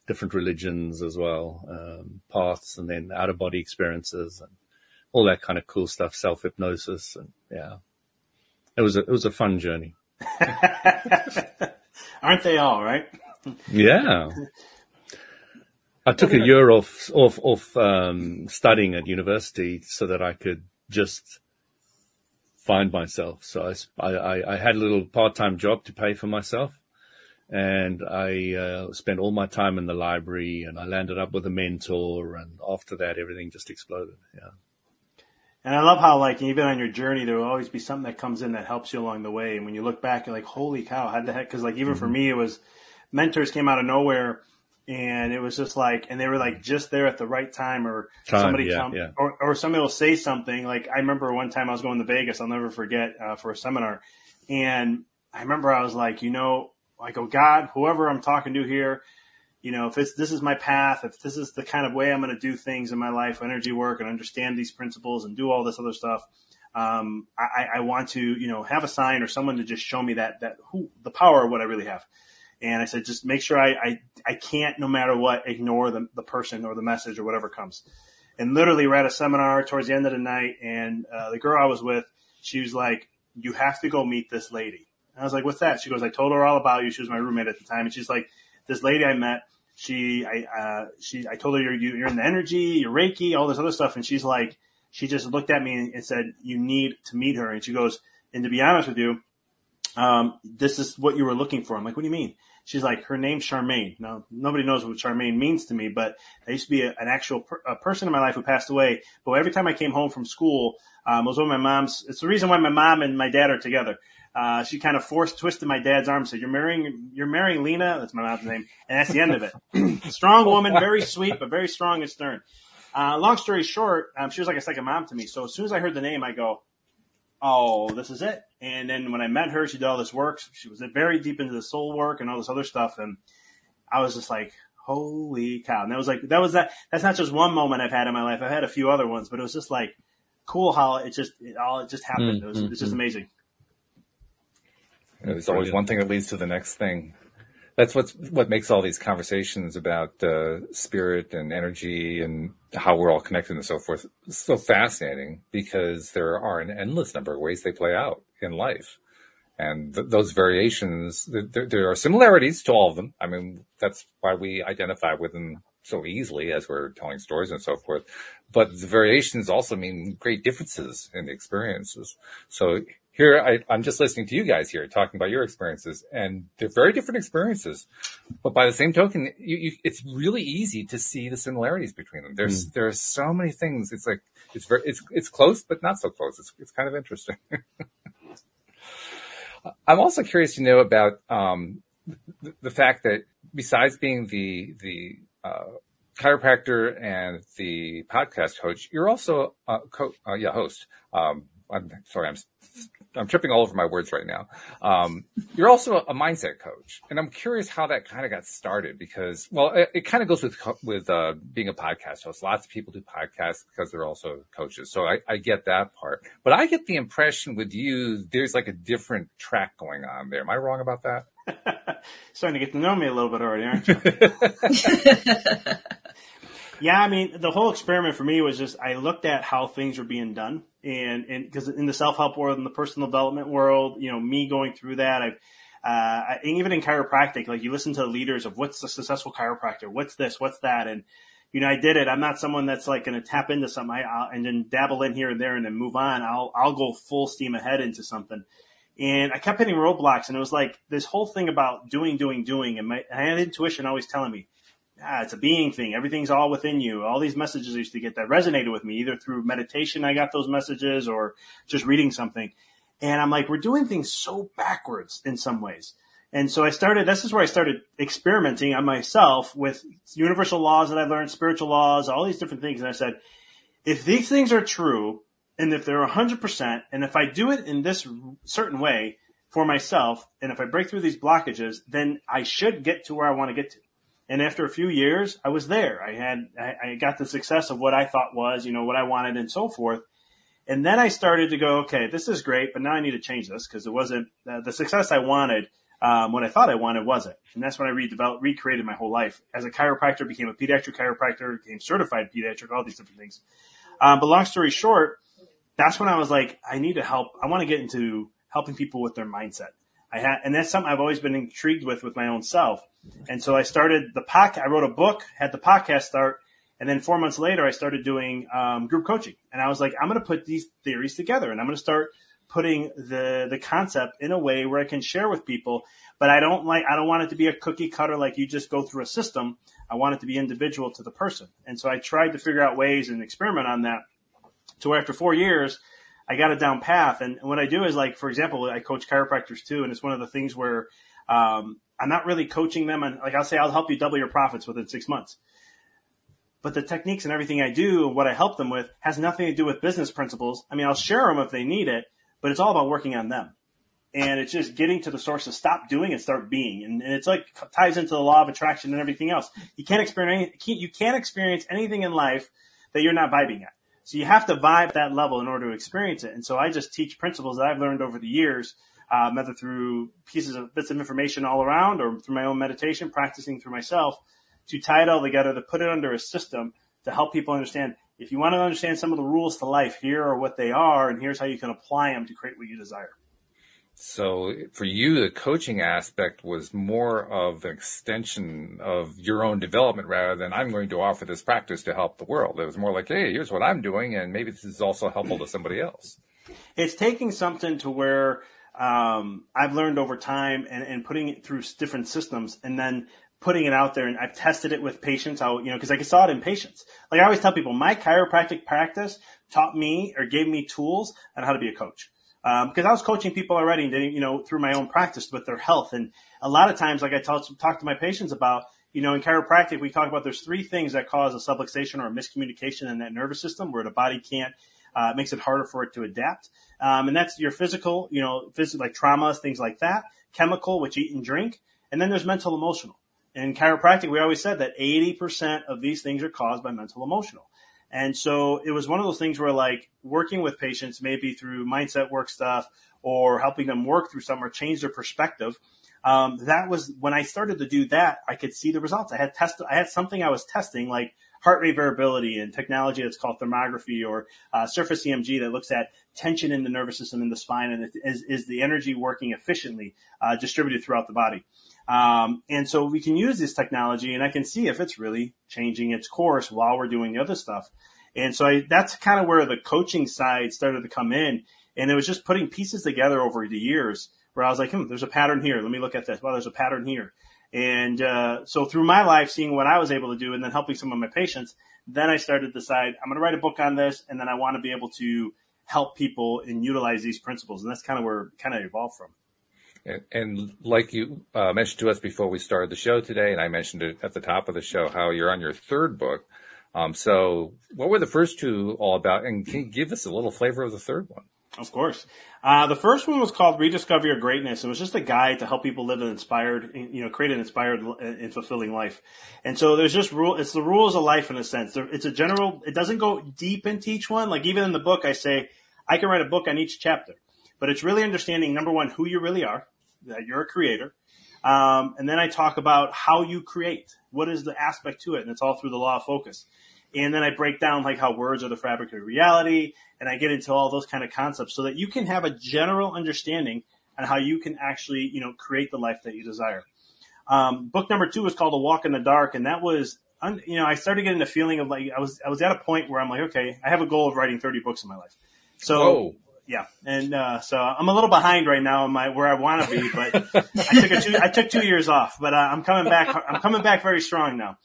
different religions as well, um, paths and then out of body experiences and all that kind of cool stuff, self hypnosis. And yeah, it was a, it was a fun journey. (laughs) Aren't they all right? yeah. I took a year off, off, off, um, studying at university so that I could just find myself. So I, I, I had a little part-time job to pay for myself and I uh, spent all my time in the library and I landed up with a mentor and after that everything just exploded. Yeah. And I love how like even on your journey there will always be something that comes in that helps you along the way. And when you look back, you're like, holy cow, how the heck? Cause like even mm-hmm. for me, it was mentors came out of nowhere and it was just like, and they were like just there at the right time or time, somebody yeah, come yeah. Or, or somebody will say something. Like I remember one time I was going to Vegas. I'll never forget, uh, for a seminar. And I remember I was like, you know, I go, God, whoever I'm talking to here, you know, if it's, this is my path, if this is the kind of way I'm going to do things in my life, energy work and understand these principles and do all this other stuff, um, I, I want to, you know, have a sign or someone to just show me that, that who, the power of what I really have. And I said, just make sure I, I, I can't, no matter what, ignore the, the person or the message or whatever comes. And literally we're at a seminar towards the end of the night and, uh, the girl I was with, she was like, you have to go meet this lady. And I was like, what's that? She goes, I told her all about you. She was my roommate at the time. And she's like, this lady I met, she, I, uh, she, I told her you're, you're in the energy, you're Reiki, all this other stuff. And she's like, she just looked at me and said, you need to meet her. And she goes, and to be honest with you, um, this is what you were looking for. I'm like, what do you mean? She's like, her name's Charmaine. Now, nobody knows what Charmaine means to me, but I used to be a, an actual per, a person in my life who passed away. But every time I came home from school, um, it was when my mom's, it's the reason why my mom and my dad are together. Uh, she kind of forced twisted my dad's arm, said, "You're marrying, you're marrying Lena." That's my mom's name, and that's the end of it. (laughs) strong woman, very sweet, but very strong and stern. Uh, long story short, um, she was like a second mom to me. So as soon as I heard the name, I go, "Oh, this is it." And then when I met her, she did all this work. She was very deep into the soul work and all this other stuff, and I was just like, "Holy cow!" And that was like that was that. That's not just one moment I've had in my life. I've had a few other ones, but it was just like cool how it just it all it just happened. Mm-hmm. It was, it was just amazing. There's always one thing that leads to the next thing. That's what's what makes all these conversations about uh, spirit and energy and how we're all connected and so forth so fascinating because there are an endless number of ways they play out in life. And th- those variations, th- there are similarities to all of them. I mean, that's why we identify with them so easily as we're telling stories and so forth. But the variations also mean great differences in the experiences. So here I, am just listening to you guys here talking about your experiences and they're very different experiences. But by the same token, you, you, it's really easy to see the similarities between them. There's, mm. there are so many things. It's like, it's very, it's, it's close, but not so close. It's, it's kind of interesting. (laughs) I'm also curious to know about, um, the, the, fact that besides being the, the, uh, chiropractor and the podcast coach, you're also a co- uh, yeah, host. Um, I'm sorry, I'm I'm tripping all over my words right now. Um, you're also a mindset coach, and I'm curious how that kind of got started because, well, it, it kind of goes with with uh, being a podcast host. Lots of people do podcasts because they're also coaches, so I, I get that part. But I get the impression with you, there's like a different track going on there. Am I wrong about that? (laughs) Starting to get to know me a little bit already, aren't you? (laughs) yeah, I mean, the whole experiment for me was just I looked at how things were being done, and and because in the self help world, in the personal development world, you know, me going through that, I've uh, even in chiropractic, like you listen to the leaders of what's the successful chiropractor, what's this, what's that, and you know, I did it. I'm not someone that's like going to tap into something I, I'll, and then dabble in here and there and then move on. I'll I'll go full steam ahead into something. And I kept hitting roadblocks, and it was like this whole thing about doing, doing, doing. And my, I had intuition always telling me, ah, it's a being thing. Everything's all within you. All these messages I used to get that resonated with me, either through meditation, I got those messages, or just reading something. And I'm like, we're doing things so backwards in some ways. And so I started, this is where I started experimenting on myself with universal laws that I learned, spiritual laws, all these different things. And I said, if these things are true, and if they're 100%, and if I do it in this certain way for myself, and if I break through these blockages, then I should get to where I want to get to. And after a few years, I was there. I had, I, I got the success of what I thought was, you know, what I wanted and so forth. And then I started to go, okay, this is great, but now I need to change this because it wasn't uh, the success I wanted. Um, what I thought I wanted wasn't. And that's when I redeveloped, recreated my whole life. As a chiropractor, became a pediatric chiropractor, became certified pediatric, all these different things. Um, but long story short, that's when I was like, I need to help. I want to get into helping people with their mindset. I had, and that's something I've always been intrigued with with my own self. And so I started the podcast. I wrote a book, had the podcast start, and then four months later, I started doing um, group coaching. And I was like, I'm going to put these theories together, and I'm going to start putting the the concept in a way where I can share with people. But I don't like, I don't want it to be a cookie cutter like you just go through a system. I want it to be individual to the person. And so I tried to figure out ways and experiment on that to where after four years, I got a down path. And what I do is like, for example, I coach chiropractors too. And it's one of the things where, um, I'm not really coaching them. And like I'll say, I'll help you double your profits within six months. But the techniques and everything I do, and what I help them with has nothing to do with business principles. I mean, I'll share them if they need it, but it's all about working on them. And it's just getting to the source to stop doing and start being. And, and it's like ties into the law of attraction and everything else. You can't experience, you can't experience anything in life that you're not vibing at. So you have to vibe that level in order to experience it. And so I just teach principles that I've learned over the years, um, whether through pieces of bits of information all around or through my own meditation, practicing through myself to tie it all together, to put it under a system to help people understand if you want to understand some of the rules to life, here are what they are, and here's how you can apply them to create what you desire. So for you, the coaching aspect was more of an extension of your own development rather than I'm going to offer this practice to help the world. It was more like, hey, here's what I'm doing, and maybe this is also helpful to somebody else. It's taking something to where um, I've learned over time and, and putting it through different systems, and then putting it out there. And I've tested it with patients. How you know because I saw it in patients. Like I always tell people, my chiropractic practice taught me or gave me tools on how to be a coach because um, I was coaching people already, you know, through my own practice with their health. And a lot of times, like I talk, talk to my patients about, you know, in chiropractic, we talk about there's three things that cause a subluxation or a miscommunication in that nervous system where the body can't, uh, makes it harder for it to adapt. Um, and that's your physical, you know, physical, like traumas, things like that, chemical, which eat and drink. And then there's mental emotional. In chiropractic, we always said that 80% of these things are caused by mental emotional. And so it was one of those things where like working with patients, maybe through mindset work stuff or helping them work through some or change their perspective. Um, that was when I started to do that, I could see the results. I had tested, I had something I was testing like heart rate variability and technology that's called thermography or uh, surface EMG that looks at tension in the nervous system in the spine and is, is the energy working efficiently uh, distributed throughout the body. Um, and so we can use this technology and I can see if it's really changing its course while we're doing the other stuff. And so I, that's kind of where the coaching side started to come in. And it was just putting pieces together over the years where I was like, hmm, there's a pattern here. Let me look at this. Well, there's a pattern here. And uh, so through my life, seeing what I was able to do and then helping some of my patients, then I started to decide I'm going to write a book on this and then I want to be able to help people and utilize these principles. And that's kind of where it kind of evolved from. And, and like you uh, mentioned to us before we started the show today, and I mentioned it at the top of the show, how you're on your third book. Um, so what were the first two all about? And can you give us a little flavor of the third one? Of course. Uh, the first one was called Rediscover Your Greatness. It was just a guide to help people live an inspired, you know, create an inspired and fulfilling life. And so there's just rule, it's the rules of life in a sense. It's a general, it doesn't go deep into each one. Like even in the book, I say, I can write a book on each chapter, but it's really understanding number one, who you really are that you're a creator. Um, and then I talk about how you create. What is the aspect to it? And it's all through the law of focus. And then I break down like how words are the fabric of reality. And I get into all those kind of concepts so that you can have a general understanding on how you can actually, you know, create the life that you desire. Um, book number two was called A Walk in the Dark. And that was, you know, I started getting the feeling of like, I was, I was at a point where I'm like, okay, I have a goal of writing 30 books in my life. So, Whoa. Yeah. And, uh, so I'm a little behind right now in my, where I want to be, but I took a two, I took two years off, but uh, I'm coming back, I'm coming back very strong now.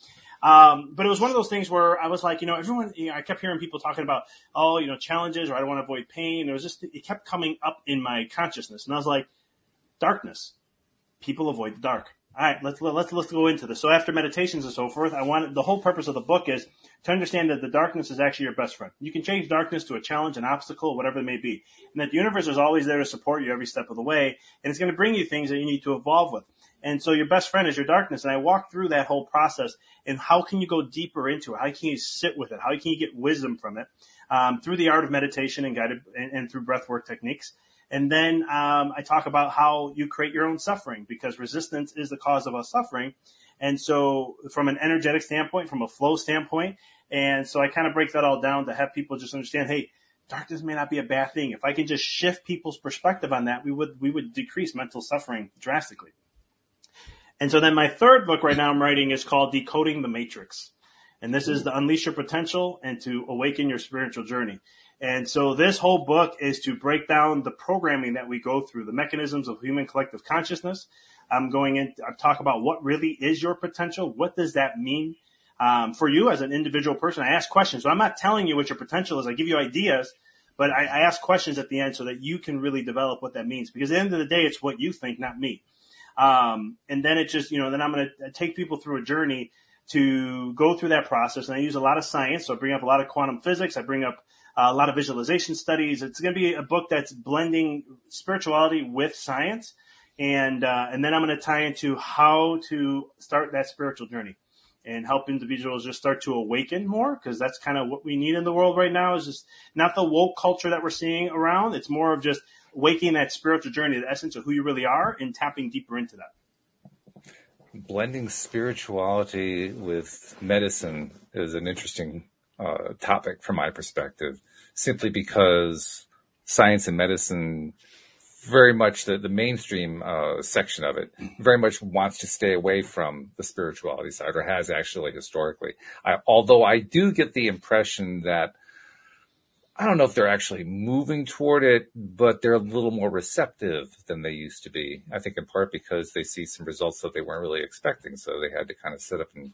Um, but it was one of those things where I was like, you know, everyone, you know, I kept hearing people talking about, oh, you know, challenges or I don't want to avoid pain. It was just, it kept coming up in my consciousness. And I was like, darkness. People avoid the dark. All right, let's let's let's go into this. So after meditations and so forth, I wanted the whole purpose of the book is to understand that the darkness is actually your best friend. You can change darkness to a challenge, an obstacle, whatever it may be, and that the universe is always there to support you every step of the way, and it's going to bring you things that you need to evolve with. And so your best friend is your darkness. And I walk through that whole process and how can you go deeper into it? How can you sit with it? How can you get wisdom from it? Um, through the art of meditation and guided and, and through breathwork techniques. And then um, I talk about how you create your own suffering because resistance is the cause of us suffering. And so from an energetic standpoint, from a flow standpoint, and so I kind of break that all down to have people just understand, hey, darkness may not be a bad thing. If I can just shift people's perspective on that, we would we would decrease mental suffering drastically. And so then my third book right now I'm writing is called Decoding the Matrix. And this is to unleash your potential and to awaken your spiritual journey. And so this whole book is to break down the programming that we go through, the mechanisms of human collective consciousness. I'm going in, I talk about what really is your potential. What does that mean? Um, for you as an individual person, I ask questions. So I'm not telling you what your potential is. I give you ideas, but I, I ask questions at the end so that you can really develop what that means. Because at the end of the day, it's what you think, not me. Um, and then it just, you know, then I'm going to take people through a journey to go through that process. And I use a lot of science. So I bring up a lot of quantum physics. I bring up uh, a lot of visualization studies. It's going to be a book that's blending spirituality with science. And, uh, and then I'm going to tie into how to start that spiritual journey and help individuals just start to awaken more because that's kind of what we need in the world right now is just not the woke culture that we're seeing around. It's more of just waking that spiritual journey, the essence of who you really are, and tapping deeper into that. Blending spirituality with medicine is an interesting uh, topic from my perspective, simply because science and medicine very much the, the mainstream uh, section of it very much wants to stay away from the spirituality side or has actually historically. I, although I do get the impression that I don't know if they're actually moving toward it, but they're a little more receptive than they used to be. I think in part because they see some results that they weren't really expecting. So they had to kind of sit up and,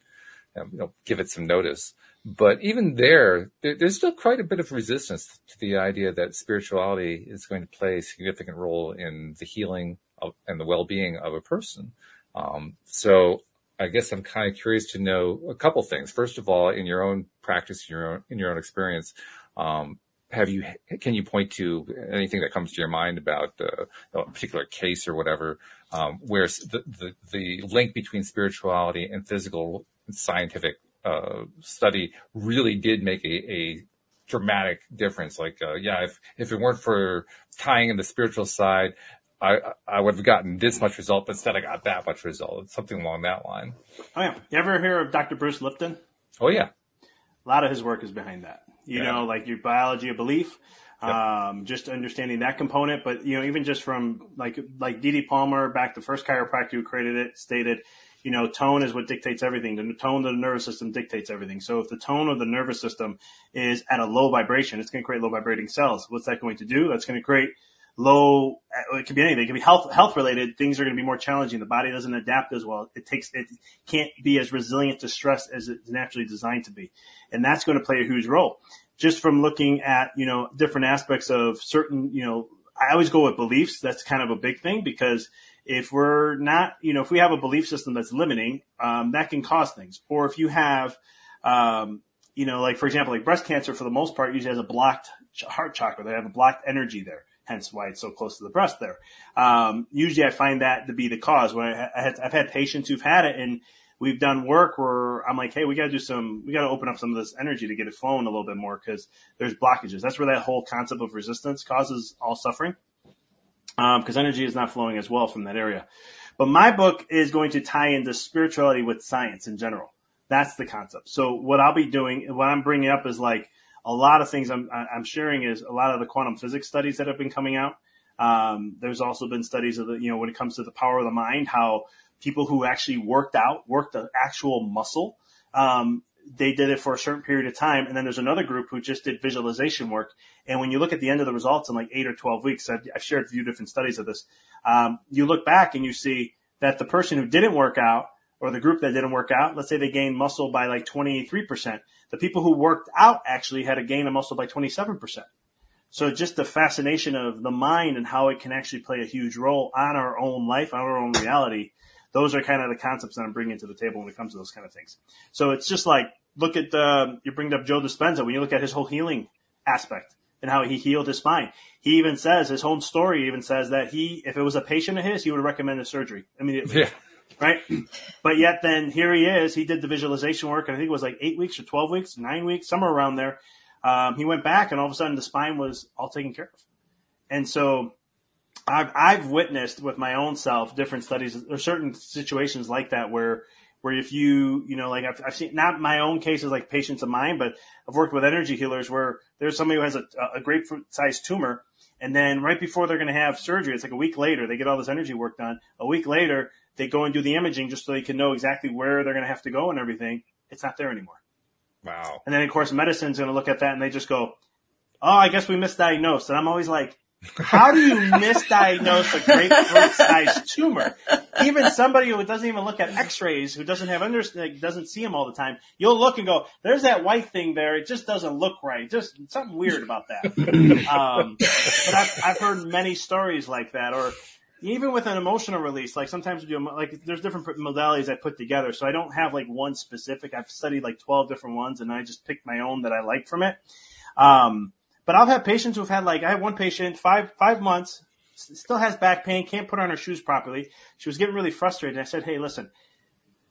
you know, give it some notice. But even there, there, there's still quite a bit of resistance to the idea that spirituality is going to play a significant role in the healing of, and the well-being of a person. Um, so I guess I'm kind of curious to know a couple things. First of all, in your own practice, in your own, in your own experience, um, have you can you point to anything that comes to your mind about uh, a particular case or whatever um, where the, the, the link between spirituality and physical scientific uh, study really did make a, a dramatic difference like uh, yeah if if it weren't for tying in the spiritual side I, I would have gotten this much result, but instead I got that much result. Something along that line. Oh yeah. You ever hear of Dr. Bruce Lipton? Oh yeah. A lot of his work is behind that you yeah. know, like your biology of belief. Yep. Um, just understanding that component, but you know, even just from like like D.D. Palmer back, the first chiropractor who created it, stated, you know, tone is what dictates everything. The tone of the nervous system dictates everything. So if the tone of the nervous system is at a low vibration, it's going to create low vibrating cells. What's that going to do? That's going to create low, it could be anything. It could be health, health related. Things are going to be more challenging. The body doesn't adapt as well. It takes, it can't be as resilient to stress as it's naturally designed to be. And that's going to play a huge role. Just from looking at, you know, different aspects of certain, you know, I always go with beliefs. That's kind of a big thing because if we're not, you know, if we have a belief system that's limiting, um, that can cause things. Or if you have, um, you know, like for example, like breast cancer for the most part usually has a blocked heart chakra. They have a blocked energy there hence why it's so close to the breast there. Um, usually I find that to be the cause when I, I had, I've had patients who've had it and we've done work where I'm like, Hey, we got to do some, we got to open up some of this energy to get it flowing a little bit more because there's blockages. That's where that whole concept of resistance causes all suffering. Because um, energy is not flowing as well from that area. But my book is going to tie into spirituality with science in general. That's the concept. So what I'll be doing, what I'm bringing up is like a lot of things I'm, I'm sharing is a lot of the quantum physics studies that have been coming out. Um, there's also been studies of the, you know, when it comes to the power of the mind, how people who actually worked out, worked the actual muscle, um, they did it for a certain period of time. And then there's another group who just did visualization work. And when you look at the end of the results in like eight or 12 weeks, I've, I've shared a few different studies of this. Um, you look back and you see that the person who didn't work out or the group that didn't work out, let's say they gained muscle by like 23%. The people who worked out actually had a gain of muscle by 27%. So just the fascination of the mind and how it can actually play a huge role on our own life, on our own reality. Those are kind of the concepts that I'm bringing to the table when it comes to those kind of things. So it's just like, look at the, you bring up Joe Dispenza when you look at his whole healing aspect and how he healed his spine. He even says, his own story even says that he, if it was a patient of his, he would recommend the surgery immediately. Yeah right? But yet then here he is. He did the visualization work, and I think it was like eight weeks or 12 weeks, nine weeks, somewhere around there. Um, he went back, and all of a sudden the spine was all taken care of. And so I've, I've witnessed with my own self different studies or certain situations like that where where if you, you know, like I've, I've seen not my own cases like patients of mine, but I've worked with energy healers where there's somebody who has a, a grapefruit sized tumor. And then right before they're going to have surgery, it's like a week later, they get all this energy work done. A week later, they go and do the imaging just so they can know exactly where they're going to have to go and everything. It's not there anymore. Wow. And then of course medicine's going to look at that and they just go, "Oh, I guess we misdiagnosed." And I'm always like, "How do you misdiagnose a grapefruit-sized tumor? Even somebody who doesn't even look at X-rays, who doesn't have under, doesn't see them all the time, you'll look and go, "There's that white thing there. It just doesn't look right. Just something weird about that." (laughs) um, but I've, I've heard many stories like that, or even with an emotional release, like sometimes we do like there's different modalities I put together. So I don't have like one specific. I've studied like 12 different ones and I just picked my own that I like from it. Um, but I've had patients who've had like, I had one patient five, five months, still has back pain, can't put on her shoes properly. She was getting really frustrated. I said, Hey, listen,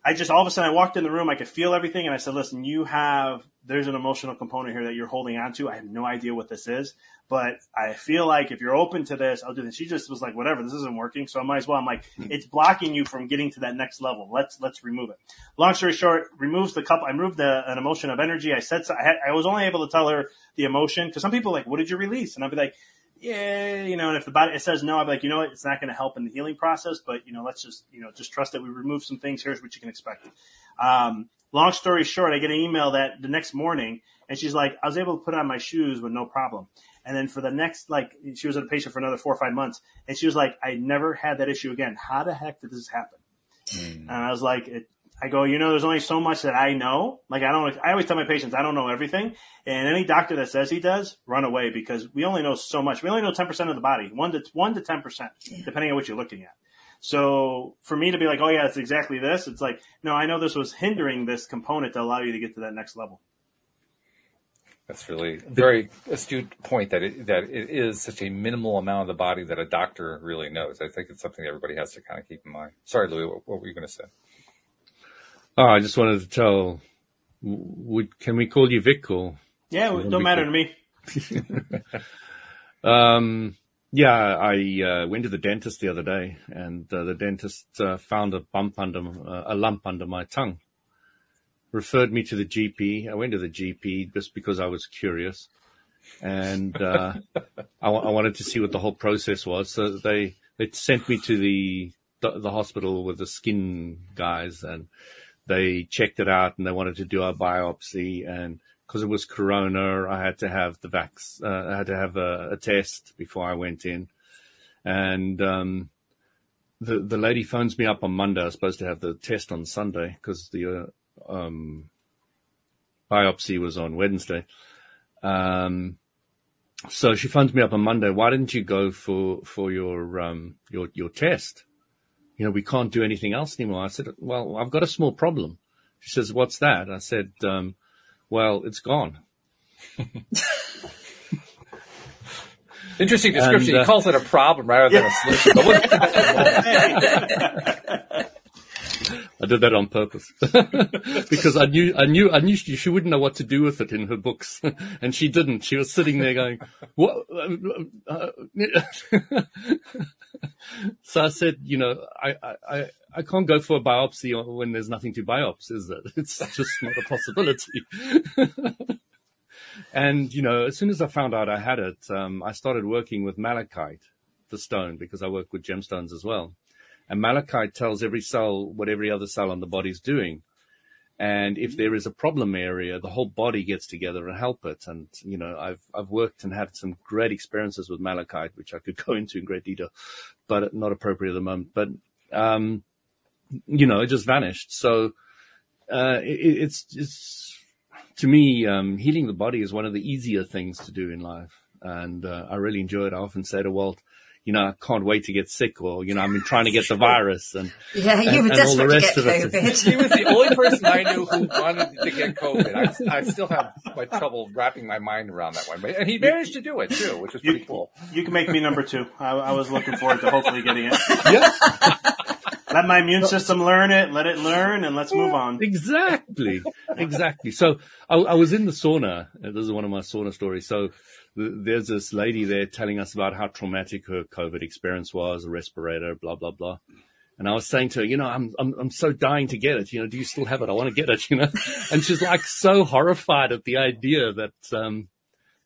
I just all of a sudden I walked in the room, I could feel everything, and I said, "Listen, you have there's an emotional component here that you're holding on to. I have no idea what this is, but I feel like if you're open to this, I'll do this." She just was like, "Whatever, this isn't working, so I might as well." I'm like, "It's blocking you from getting to that next level. Let's let's remove it." Long story short, removes the cup. I removed the, an emotion of energy. I said so, I, had, I was only able to tell her the emotion because some people are like, "What did you release?" And I'd be like, yeah, you know, and if the body it says no, I'd be like, you know what, it's not going to help in the healing process, but you know, let's just, you know, just trust that we remove some things. Here's what you can expect. Um, long story short, I get an email that the next morning and she's like, I was able to put on my shoes with no problem. And then for the next, like, she was a patient for another four or five months and she was like, I never had that issue again. How the heck did this happen? Mm. And I was like, it, I go, you know, there's only so much that I know. Like I don't, I always tell my patients, I don't know everything. And any doctor that says he does, run away because we only know so much. We only know 10% of the body, one to, one to 10%, depending on what you're looking at. So for me to be like, oh yeah, it's exactly this. It's like, no, I know this was hindering this component to allow you to get to that next level. That's really a very astute point that it, that it is such a minimal amount of the body that a doctor really knows. I think it's something everybody has to kind of keep in mind. Sorry, Louis, what, what were you going to say? Oh, I just wanted to tell. Would can we call you Vic or? Yeah, it don't matter to me. (laughs) um, yeah, I uh, went to the dentist the other day, and uh, the dentist uh, found a bump under uh, a lump under my tongue. Referred me to the GP. I went to the GP just because I was curious, and uh, I, wanted to see what the whole process was. So they they sent me to the, the hospital with the skin guys, and they checked it out and they wanted to do a biopsy and because it was corona, I had to have the vax, uh, I had to have a, a, test before I went in. And, um, the, the lady phones me up on Monday. I was supposed to have the test on Sunday because the, uh, um, biopsy was on Wednesday. Um, so she phones me up on Monday. Why didn't you go for, for your, um, your, your test? you know, we can't do anything else anymore. I said, well, I've got a small problem. She says, what's that? I said, um, well, it's gone. Interesting description. And, uh, he calls it a problem rather than yeah. a solution. (laughs) I did that on purpose (laughs) because I knew, I knew, I knew she, she, wouldn't know what to do with it in her books, (laughs) and she didn't. She was sitting there going, "What?" (laughs) So I said, you know, I, I, I can't go for a biopsy when there's nothing to biopsy, is it? It's just not a possibility. and, you know, as soon as I found out I had it, um, I started working with malachite, the stone, because I work with gemstones as well. And malachite tells every cell what every other cell on the body is doing. And if there is a problem area, the whole body gets together and help it. And, you know, I've, I've worked and had some great experiences with malachite, which I could (laughs) go into in great detail, but not appropriate at the moment. But, um, you know, it just vanished. So, uh, it, it's, it's, to me, um, healing the body is one of the easier things to do in life. And, uh, I really enjoy it. I often say to Walt, you know, I can't wait to get sick or, you know, I've been trying to get the (laughs) virus and, yeah, you were desperate to get COVID. he was the only person I knew who wanted to get COVID. I, I, still have my trouble wrapping my mind around that one, but, and he managed to do it too, which was pretty cool. You can make me number two. I, I was looking forward to hopefully getting it. (laughs) Yeah. Let my immune system learn it, let it learn, and let's move on. Exactly. Exactly. So I, I was in the sauna. This is one of my sauna stories. So there's this lady there telling us about how traumatic her COVID experience was, a respirator, blah, blah, blah. And I was saying to her, you know, I'm, I'm, I'm so dying to get it. You know, do you still have it? I want to get it, (laughs) you know, and she's like so horrified at the idea that, um,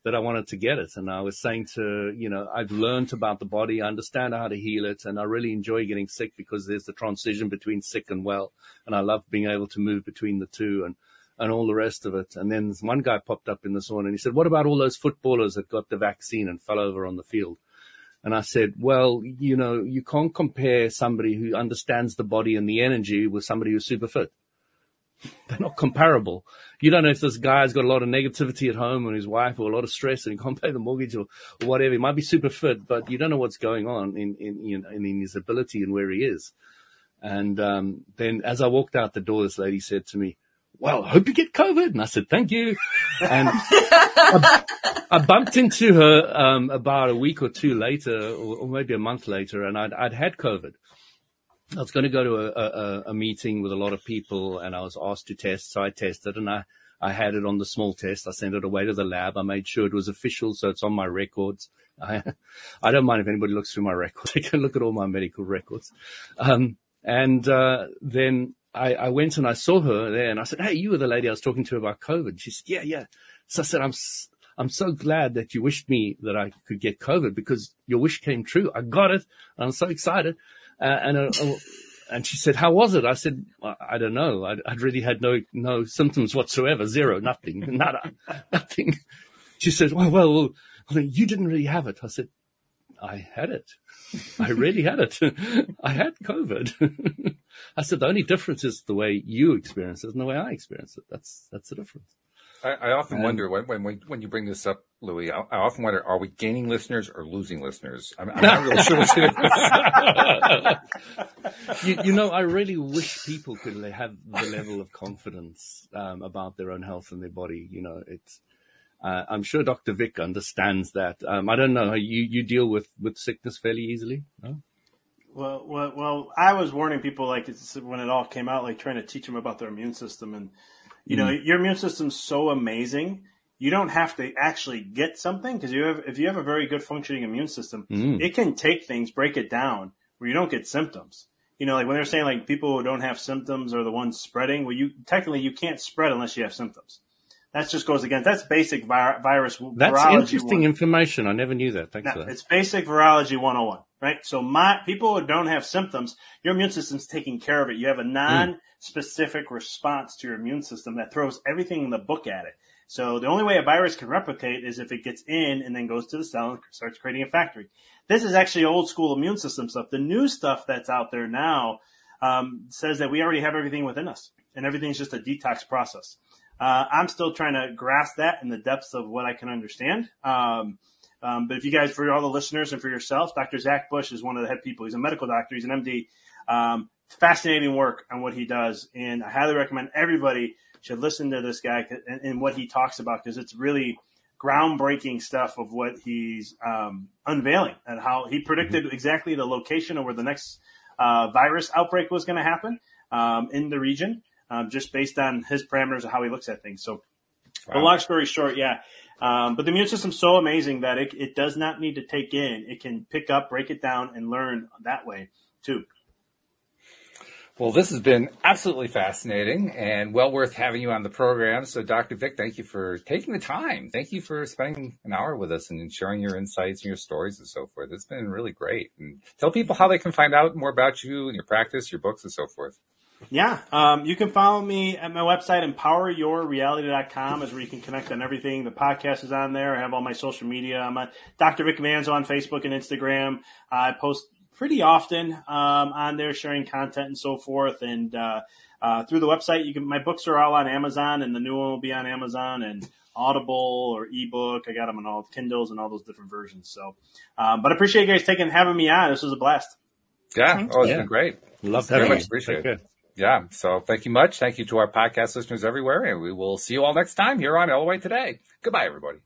that I wanted to get it. And I was saying to, you know, I've learned about the body. I understand how to heal it. And I really enjoy getting sick because there's the transition between sick and well. And I love being able to move between the two. And, and all the rest of it. And then one guy popped up in the sauna and he said, what about all those footballers that got the vaccine and fell over on the field? And I said, well, you know, you can't compare somebody who understands the body and the energy with somebody who's super fit. (laughs) They're not comparable. You don't know if this guy's got a lot of negativity at home and his wife or a lot of stress and he can't (laughs) pay the mortgage or, or whatever. He might be super fit, but you don't know what's going on in, in, in, in his ability and where he is. And, um, then as I walked out the door, this lady said to me, well, I hope you get COVID. And I said, thank you. And I, I, bumped into her, um, about a week or two later, or, or maybe a month later, and I'd, I'd had COVID. I was going to go to a, a, a, meeting with a lot of people and I was asked to test. So I tested and I, I had it on the small test. I sent it away to the lab. I made sure it was official. So it's on my records. I, (laughs) I don't mind if anybody looks through my records. (laughs) They can look at all my medical records. Um, and, uh, then I, I went and I saw her there and I said, Hey, you were the lady I was talking to about COVID. She said, yeah, yeah. So I said, I'm, I'm so glad that you wished me that I could get COVID because your wish came true. I got it. I'm so excited. Uh, and, uh, uh and she said, how was it? I said, I don't know. I, would really had no, no symptoms whatsoever. Zero, nothing, (laughs) nada, nothing. She said, well, well, well, you didn't really have it. I said, I had it. (laughs) I really had it. (laughs) I had COVID. (laughs) I said the only difference is the way you experience it and the way I experience it. That's that's the difference. I, I often um, wonder when, when when you bring this up, Louis. I, I, often wonder: Are we gaining listeners or losing listeners? I'm, I'm not really sure which it is. you, you, know, I really wish people could have the level of confidence um, about their own health and their body. You know, it's. Uh, I'm sure Dr. Vic understands that. Um, I don't know. You you deal with with sickness fairly easily. No? Well, well, well, I was warning people like when it all came out, like trying to teach them about their immune system, and you mm. know, your immune system's so amazing. You don't have to actually get something because you have, if you have a very good functioning immune system, mm. it can take things, break it down where you don't get symptoms. You know, like when they're saying like people who don't have symptoms are the ones spreading. Well, you technically you can't spread unless you have symptoms. That just goes against that's basic vi- virus. That's interesting one. information. I never knew that. Thanks no, for that. It's basic virology 101, right? So my people who don't have symptoms, your immune system's taking care of it. You have a hmm. non-specific mm. response to your immune system that throws everything in the book at it. So the only way a virus can replicate is if it gets in and then goes to the cell and starts creating a factory. This is actually old school immune system stuff. The new stuff that's out there now um, says that we already have everything within us, and everything's just a detox process. Uh, I'm still trying to grasp that in the depths of what I can understand. Um, um, but if you guys, for all the listeners and for yourself, Dr. Zach Bush is one of the head people. He's a medical doctor. He's an MD. Um, fascinating work on what he does. And I highly recommend everybody should listen to this guy and, and what he talks about because it's really groundbreaking stuff of what he's um, unveiling and how he predicted exactly the location of where the next uh, virus outbreak was going to happen um, in the region um, just based on his parameters of how he looks at things. So Wow. But long story short, yeah. Um, but the immune system's so amazing that it, it does not need to take in. It can pick up, break it down, and learn that way too. Well, this has been absolutely fascinating and well worth having you on the program. So, Dr. Vic, thank you for taking the time. Thank you for spending an hour with us and sharing your insights and your stories and so forth. It's been really great. And tell people how they can find out more about you and your practice, your books, and so forth. Yeah, um, you can follow me at my website, empoweryourreality.com is where you can connect on everything. The podcast is on there. I have all my social media. I'm on Dr. Vic Manzo on Facebook and Instagram. I post pretty often um, on there, sharing content and so forth. And uh, uh, through the website, you can. My books are all on Amazon, and the new one will be on Amazon and Audible or ebook. I got them on all Kindles and all those different versions. So, um, but I appreciate you guys taking having me on. This was a blast. Yeah, oh, it's yeah. been great. Love having much appreciate it. Yeah. So thank you much. Thank you to our podcast listeners everywhere, and we will see you all next time here on LOA Today. Goodbye, everybody.